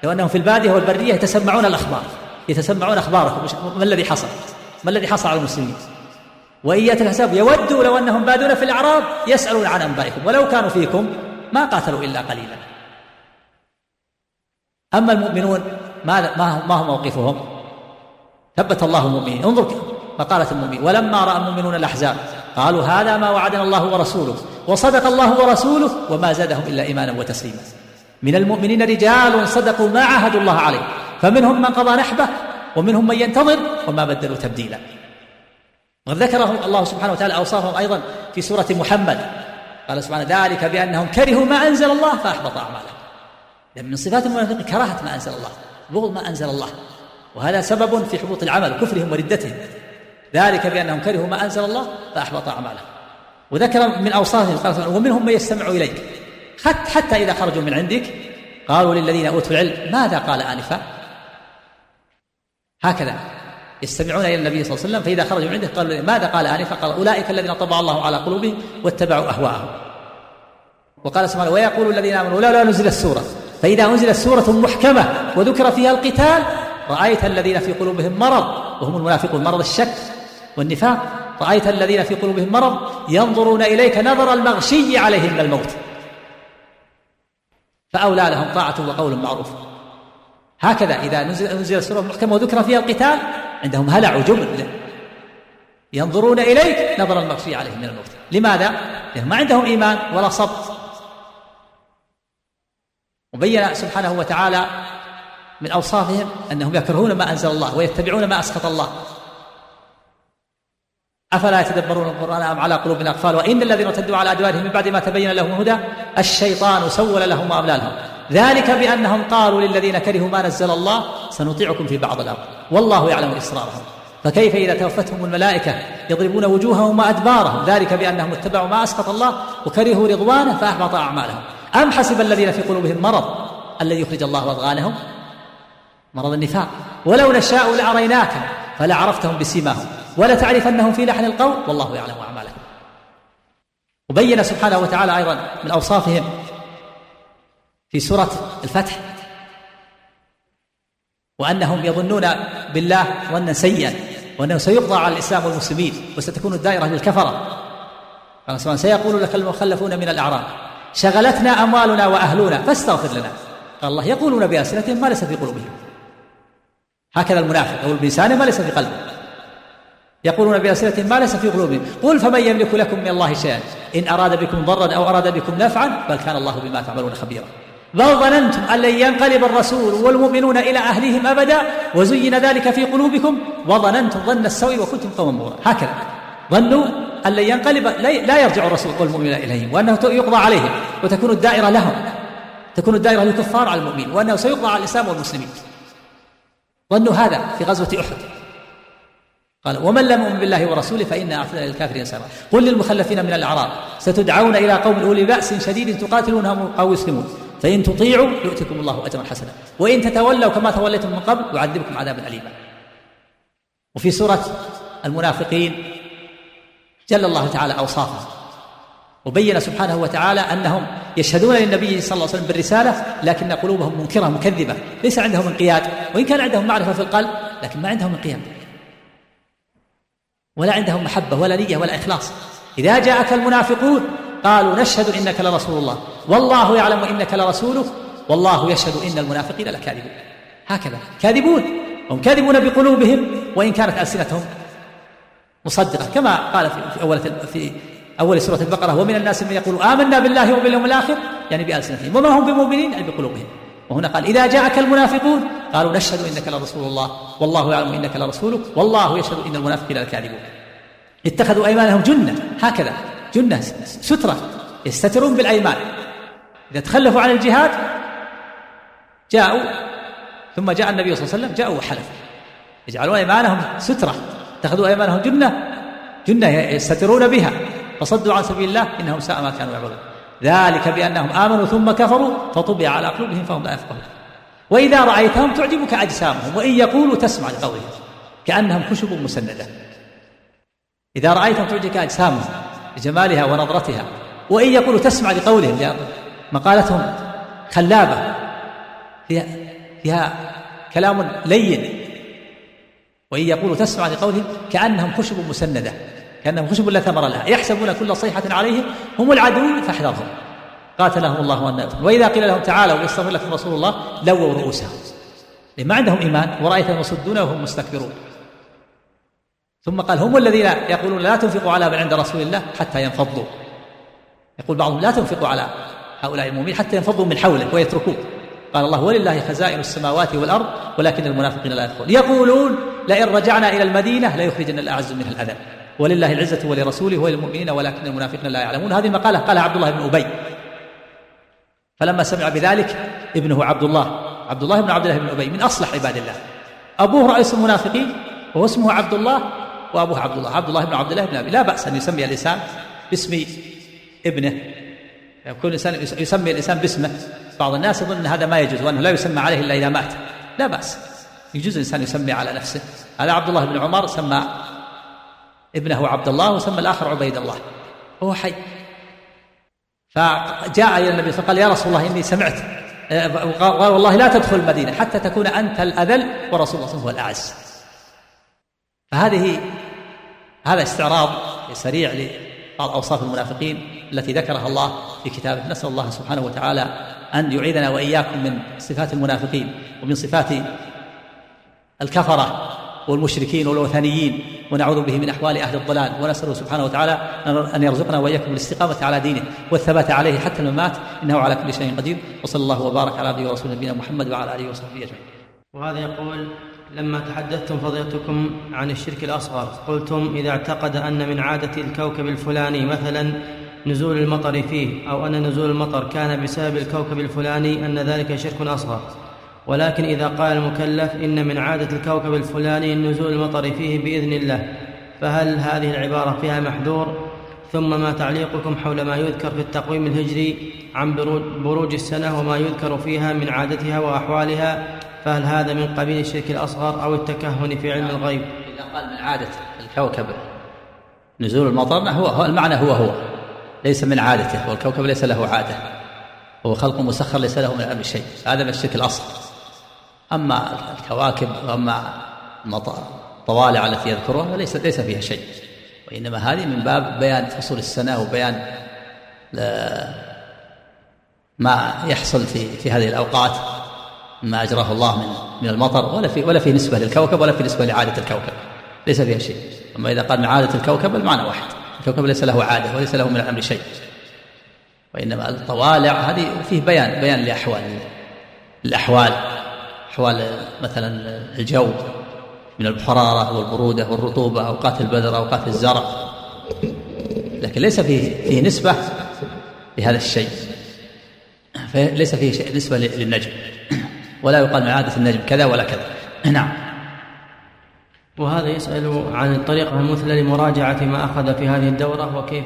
لو أنهم في البادية والبرية يتسمعون الأخبار يتسمعون أخباركم. ما الذي حصل؟ ما الذي حصل على المسلمين؟ وإن يأتي الأحزاب يودوا لو أنهم بادون في الأعراب يسألون عن أنبائكم ولو كانوا فيكم ما قاتلوا إلا قليلا. أما المؤمنون ما ما هو موقفهم؟ ثبت الله المؤمنين. انظر مقالة المؤمنين. ولما رأى المؤمنون الأحزاب قالوا هذا ما وعدنا الله ورسوله وصدق الله ورسوله وما زادهم إلا إيمانا وتسليما. من المؤمنين رجال صدقوا ما عاهدوا الله عليه. فمنهم من قضى نحبه ومنهم من ينتظر وما بدلوا تبديلا. وقد ذكرهم الله سبحانه وتعالى أوصافهم أيضا في سورة محمد. قال سبحانه ذلك بأنهم كرهوا ما أنزل الله فأحبط أعمالهم. لأن من صفات المنافقين كراهة ما أنزل الله بغض ما أنزل الله. وهذا سبب في حبوط العمل كفرهم وردتهم. ذلك بأنهم كرهوا ما أنزل الله فأحبط أعمالهم. وذكر من أوصافهم قال ومنهم من يستمع إليك. حتى إذا خرجوا من عندك قالوا للذين أوتوا العلم ماذا قال آنفا؟ هكذا يستمعون إلى النبي صلى الله عليه وسلم فإذا خرجوا من عنده قالوا ماذا قال آنفا؟ قال أولئك الذين طبع الله على قلوبهم واتبعوا أهواءهم. وقال سبحانه ويقول الذين آمنوا لا لا نزل السوره فإذا أنزلت سورة محكمة وذكر فيها القتال رأيت الذين في قلوبهم مرض وهم المنافقون مرض الشك والنفاق. رأيت الذين في قلوبهم مرض ينظرون إليك نظر المغشي عليه من الموت. فأولى لهم طاعة وقول معروف. هكذا إذا نزل أنزل السورة المحكمة وذكر فيها القتال عندهم هلع وجبن. ينظرون إليك نظر المغشي عليهم من الموت. لماذا؟ لأنهم ما عندهم إيمان ولا صبر. وبين سبحانه وتعالى من أوصافهم أنهم يكرهون ما أنزل الله ويتبعون ما أسخط الله. أفلا يتدبرون القرآن أم على قلوب أقفال؟ وإن الذين ارتدوا على أدوارهم من بعد ما تبين لهم الهدى الشيطان سول لهم وأملى لهم ذلك بأنهم قالوا للذين كرهوا ما نزل الله سنطيعكم في بعض الأمر. والله يعلم إسرارهم. فكيف إذا توفتهم الملائكة يضربون وجوههم وأدبارهم؟ ذلك بأنهم اتبعوا ما أسخط الله وكرهوا رضوانه فأحبط أعمالهم. أم حسب الذين في قلوبهم مرض الذي يخرج الله أضغانهم؟ مرض النفاق. ولو نشاء لأريناك فلعرفتهم بسيماهم ولتعرفنهم في لحن القول. والله يعلم أعمالهم. وبين سبحانه وتعالى أيضا من أوصافهم في سورة الفتح وأنهم يظنون بالله ظنا سيئا وأنه سيقضى على الإسلام والمسلمين وستكون الدائرة للكفرة. سيقول لك المخلفون من الأعراب شغلتنا أموالنا وأهلنا فاستغفر لنا. قال الله يقولون بألسنتهم ما ليس في قلوبهم. هكذا المنافق يقول بلسانه ما ليس في قلبه. يقولون بألسنتهم ما ليس في قلوبهم. قل فمن يملك لكم من الله شيئا؟ إن أراد بكم ضرا أو أراد بكم نفعا بل كان الله بما تعملون خبيرا. بل ظننتم أن لن ينقلب الرسول والمؤمنون إلى أهليهم أبدا وزين ذلك في قلوبكم وظننتم ظن السوء وكنتم قوما بورا هكذا. ظنوا أن لن ينقلب لا يرجع الرسول والمؤمنون إليهم وأنه يقضى عليهم وتكون الدائرة لهم تكون الدائرة للكفار على المؤمنين وأنه سيقضى على الإسلام والمسلمين. ظنوا هذا في غزوة أحد. قال ومن لم يؤمن بالله ورسوله فإنا أعتدنا للكافرين سبعا قل للمخلفين من الأعراب ستدعون إلى قوم أولي بأس شديد تقاتلونهم أو يسلمون فإن تطيعوا يؤتكم الله أجرا حسنا وإن تتولوا كما توليتم من قبل يعذبكم عذابا أليما. وفي سورة المنافقين جل الله تعالى أوصافهم وبين سبحانه وتعالى أنهم يشهدون للنبي صلى الله عليه وسلم بالرسالة لكن قلوبهم منكرة مكذبة. ليس عندهم انقياد. وإن كان عندهم معرفة في القلب لكن ما عندهم انقياد. ولا عندهم محبة ولا نية ولا إخلاص. إذا جاءك المنافقون قالوا نشهد إنك لرسول الله. والله يعلم إنك لرسوله. والله يشهد إن المنافقين لكاذبون. هكذا. كاذبون. هم كاذبون بقلوبهم وإن كانت ألسنتهم مصدقة كما قال في اول في أول سورة البقرة ومن الناس من يقول آمنا بالله وباليوم الآخر يعني بألسنتهم. وما هم بمؤمنين؟ يعني بقلوبهم. وهنا قال إذا جاءك المنافقون قالوا نشهد إنك لرسول الله والله يعلم إنك لرسوله والله يشهد إن المنافقين لكاذبون اتخذوا أيمانهم جنة هكذا جنة سترة يستترون بالأيمان. إذا تخلفوا عن الجهاد جاءوا ثم جاء النبي صلى الله عليه وسلم جاءوا وحلفوا. يجعلون أيمانهم سترة. اتخذوا أيمانهم جنة. جنة يستترون بها. فصدوا عن سبيل الله إنهم ساء ما كانوا يعملون ذلك بأنهم آمنوا ثم كفروا فطبع على قلوبهم فهم لا يفقهون. وإذا رأيتهم تعجبك أجسامهم وإن يقولوا تسمع لقولهم. كأنهم خشب مسندة. إذا رأيتهم تعجبك أجسامهم لجمالها ونظرتها وإن يقولوا تسمع لقولهم مقالتهم خلابة فيها فيها كلام لين. وإن يقولوا تسمع لقولهم كأنهم خشب مسندة كأنهم خشب لا ثمر لها يحسبون كل صيحة عليهم هم العدو فاحذرهم. قاتلهم الله أن وإذا قيل لهم تعالوا يستغفر لكم رسول الله لووا رؤوسهم. لأن ما عندهم إيمان ورأيتهم يصدون وهم مستكبرون. ثم قال هم الذين يقولون لا تنفقوا على من عند رسول الله حتى ينفضوا. يقول بعضهم لا تنفقوا على هؤلاء المؤمنين حتى ينفضوا من حوله ويتركوه قال الله ولله خزائن السماوات والأرض ولكن المنافقين لا يدخلون يقولون لئن رجعنا إلى المدينة ليخرجن الأعز منها الاذل ولله العزة ولرسوله وللمؤمنين ولكن المنافقين لا يعلمون. هذه المقاله قالها عبد الله بن أبي. فلما سمع بذلك ابنه عبد الله عبد الله بن عبد الله بن أبي من أصلح عباد الله. أبوه رئيس المنافقين وهو اسمه عبد الله وأبوه عبد الله. عبد الله بن عبد الله بن أبي. لا بأس أن يسمي الإنسان باسم ابنه. يكون الانسان يسمي الإنسان باسمه. بعض الناس يظن هذا ما يجوز وأنه لا يسمى عليه إلا إذا مات. لا بأس. يجوز الإنسان يسمي على نفسه. هذا عبد الله بن عمر سمى ابنه عبد الله وسمى الآخر عبيد الله. وهو حي. فجاء إلى النبي فقال يا رسول الله إني سمعت. قال والله لا تدخل المدينة حتى تكون أنت الأذل ورسول الله هو الأعز. فهذه هذا استعراض سريع لبعض أوصاف المنافقين التي ذكرها الله في كتابه. نسأل الله سبحانه وتعالى أن يعيذنا وإياكم من صفات المنافقين ومن صفات الكفرة والمشركين والوثنيين ونعوذ به من أحوال أهل الضلال ونسأله سبحانه وتعالى أن يرزقنا وإياكم الاستقامه على دينه والثبات عليه حتى الممات إنه على كل شيء قدير وصلى الله وبارك على عبده ورسوله نبينا محمد وعلى آله وصحبه أجمعين. وهذا يقول لما تحدثتم فضيلتكم عن الشرك الأصغر قلتم إذا اعتقد أن من عادة الكوكب الفلاني مثلا نزول المطر فيه أو أن نزول المطر كان بسبب الكوكب الفلاني أن ذلك شرك أصغر ولكن إذا قال المكلف إن من عادة الكوكب الفلاني نزول المطر فيه بإذن الله فهل هذه العبارة فيها محذور ثم ما تعليقكم حول ما يذكر في التقويم الهجري عن بروج السنة وما يذكر فيها من عادتها وأحوالها فهل هذا من قبيل الشرك الأصغر أو التكهن في علم الغيب؟ إذا قال من عادة الكوكب نزول المطر هو, هو المعنى هو هو ليس من عادته والكوكب ليس له عادة هو خلق مسخر ليس له من الامر شيء هذا من الشرك الأصغر أما الكواكب وأما الطوالع التي يذكرها ليس ليس فيها شيء. وإنما هذه من باب بيان فصول السنة وبيان ما يحصل في في هذه الأوقات ما أجراه الله من من المطر ولا في ولا في نسبة للكوكب ولا في نسبة لعادة الكوكب. ليس فيها شيء. أما إذا قال من عادة الكوكب المعنى واحد. الكوكب ليس له عادة وليس له من الأمر شيء. وإنما الطوالع هذه فيه بيان بيان لأحوال الاحوال أحوال مثلا الجو من الحرارة والبروده والرطوبه اوقات البذر اوقات الزرع لكن ليس فيه فيه نسبة لهذا الشيء. فليس فيه شيء نسبة للنجم. ولا يقال من عاده النجم كذا ولا كذا. نعم. وهذا يسأل عن الطريقة المثلى لمراجعة ما أخذ في هذه الدورة وكيف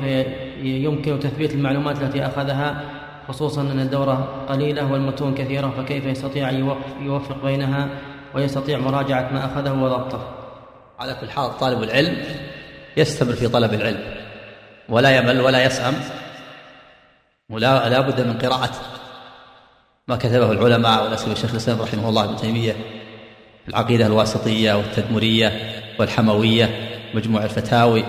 يمكن تثبيت المعلومات التي أخذها خصوصا أن الدورة قليلة والمتون كثيرة فكيف يستطيع أن يوفق بينها ويستطيع مراجعة ما أخذه وضبطه؟ على كل حال طالب العلم يستمر في طلب العلم ولا يمل ولا يسأم ولا لا بد من قراءة ما كتبه العلماء ولا سيما الشيخ الإسلام رحمه الله ابن تيمية في العقيدة الواسطية والتدمرية والحموية مجموع الفتاوي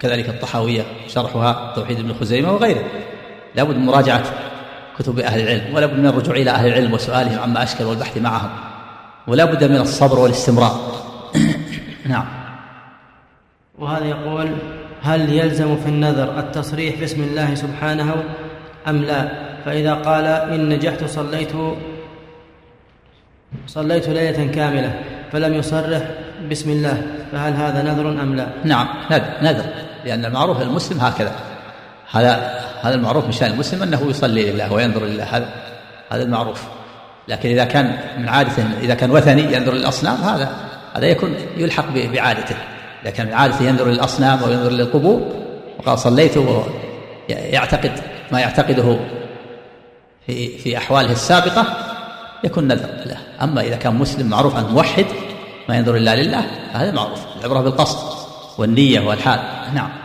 كذلك الطحاوية شرحها توحيد ابن خزيمة وغيره. لا بد من مراجعة كتب أهل العلم ولا بد من الرجوع إلى أهل العلم وسؤالهم عما أشكل والبحث معهم ولا بد من الصبر والاستمرار. [coughs] نعم. وهذا يقول هل يلزم في النذر التصريح باسم الله سبحانه أم لا؟ فإذا قال إن نجحت صليت صليت ليلة كاملة فلم يصرح بسم الله فهل هذا نذر أم لا؟ نعم نذر نذر لأن المعروف المسلم هكذا. هذا هذا المعروف من شأن المسلم أنه يصلي لله وينظر لله هذا هذا المعروف. لكن إذا كان من عادته إذا كان وثني ينظر للأصنام هذا هذا يكون يلحق بعادته. إذا كان من عادته ينظر للأصنام أو ينظر للقبور وقال صليت يعتقد ما يعتقده في في أحواله السابقة يكون نذر له. أما إذا كان مسلم معروف عنه موحد ما ينظر إلا لله هذا معروف. العبرة بالقصد والنية والحال. نعم.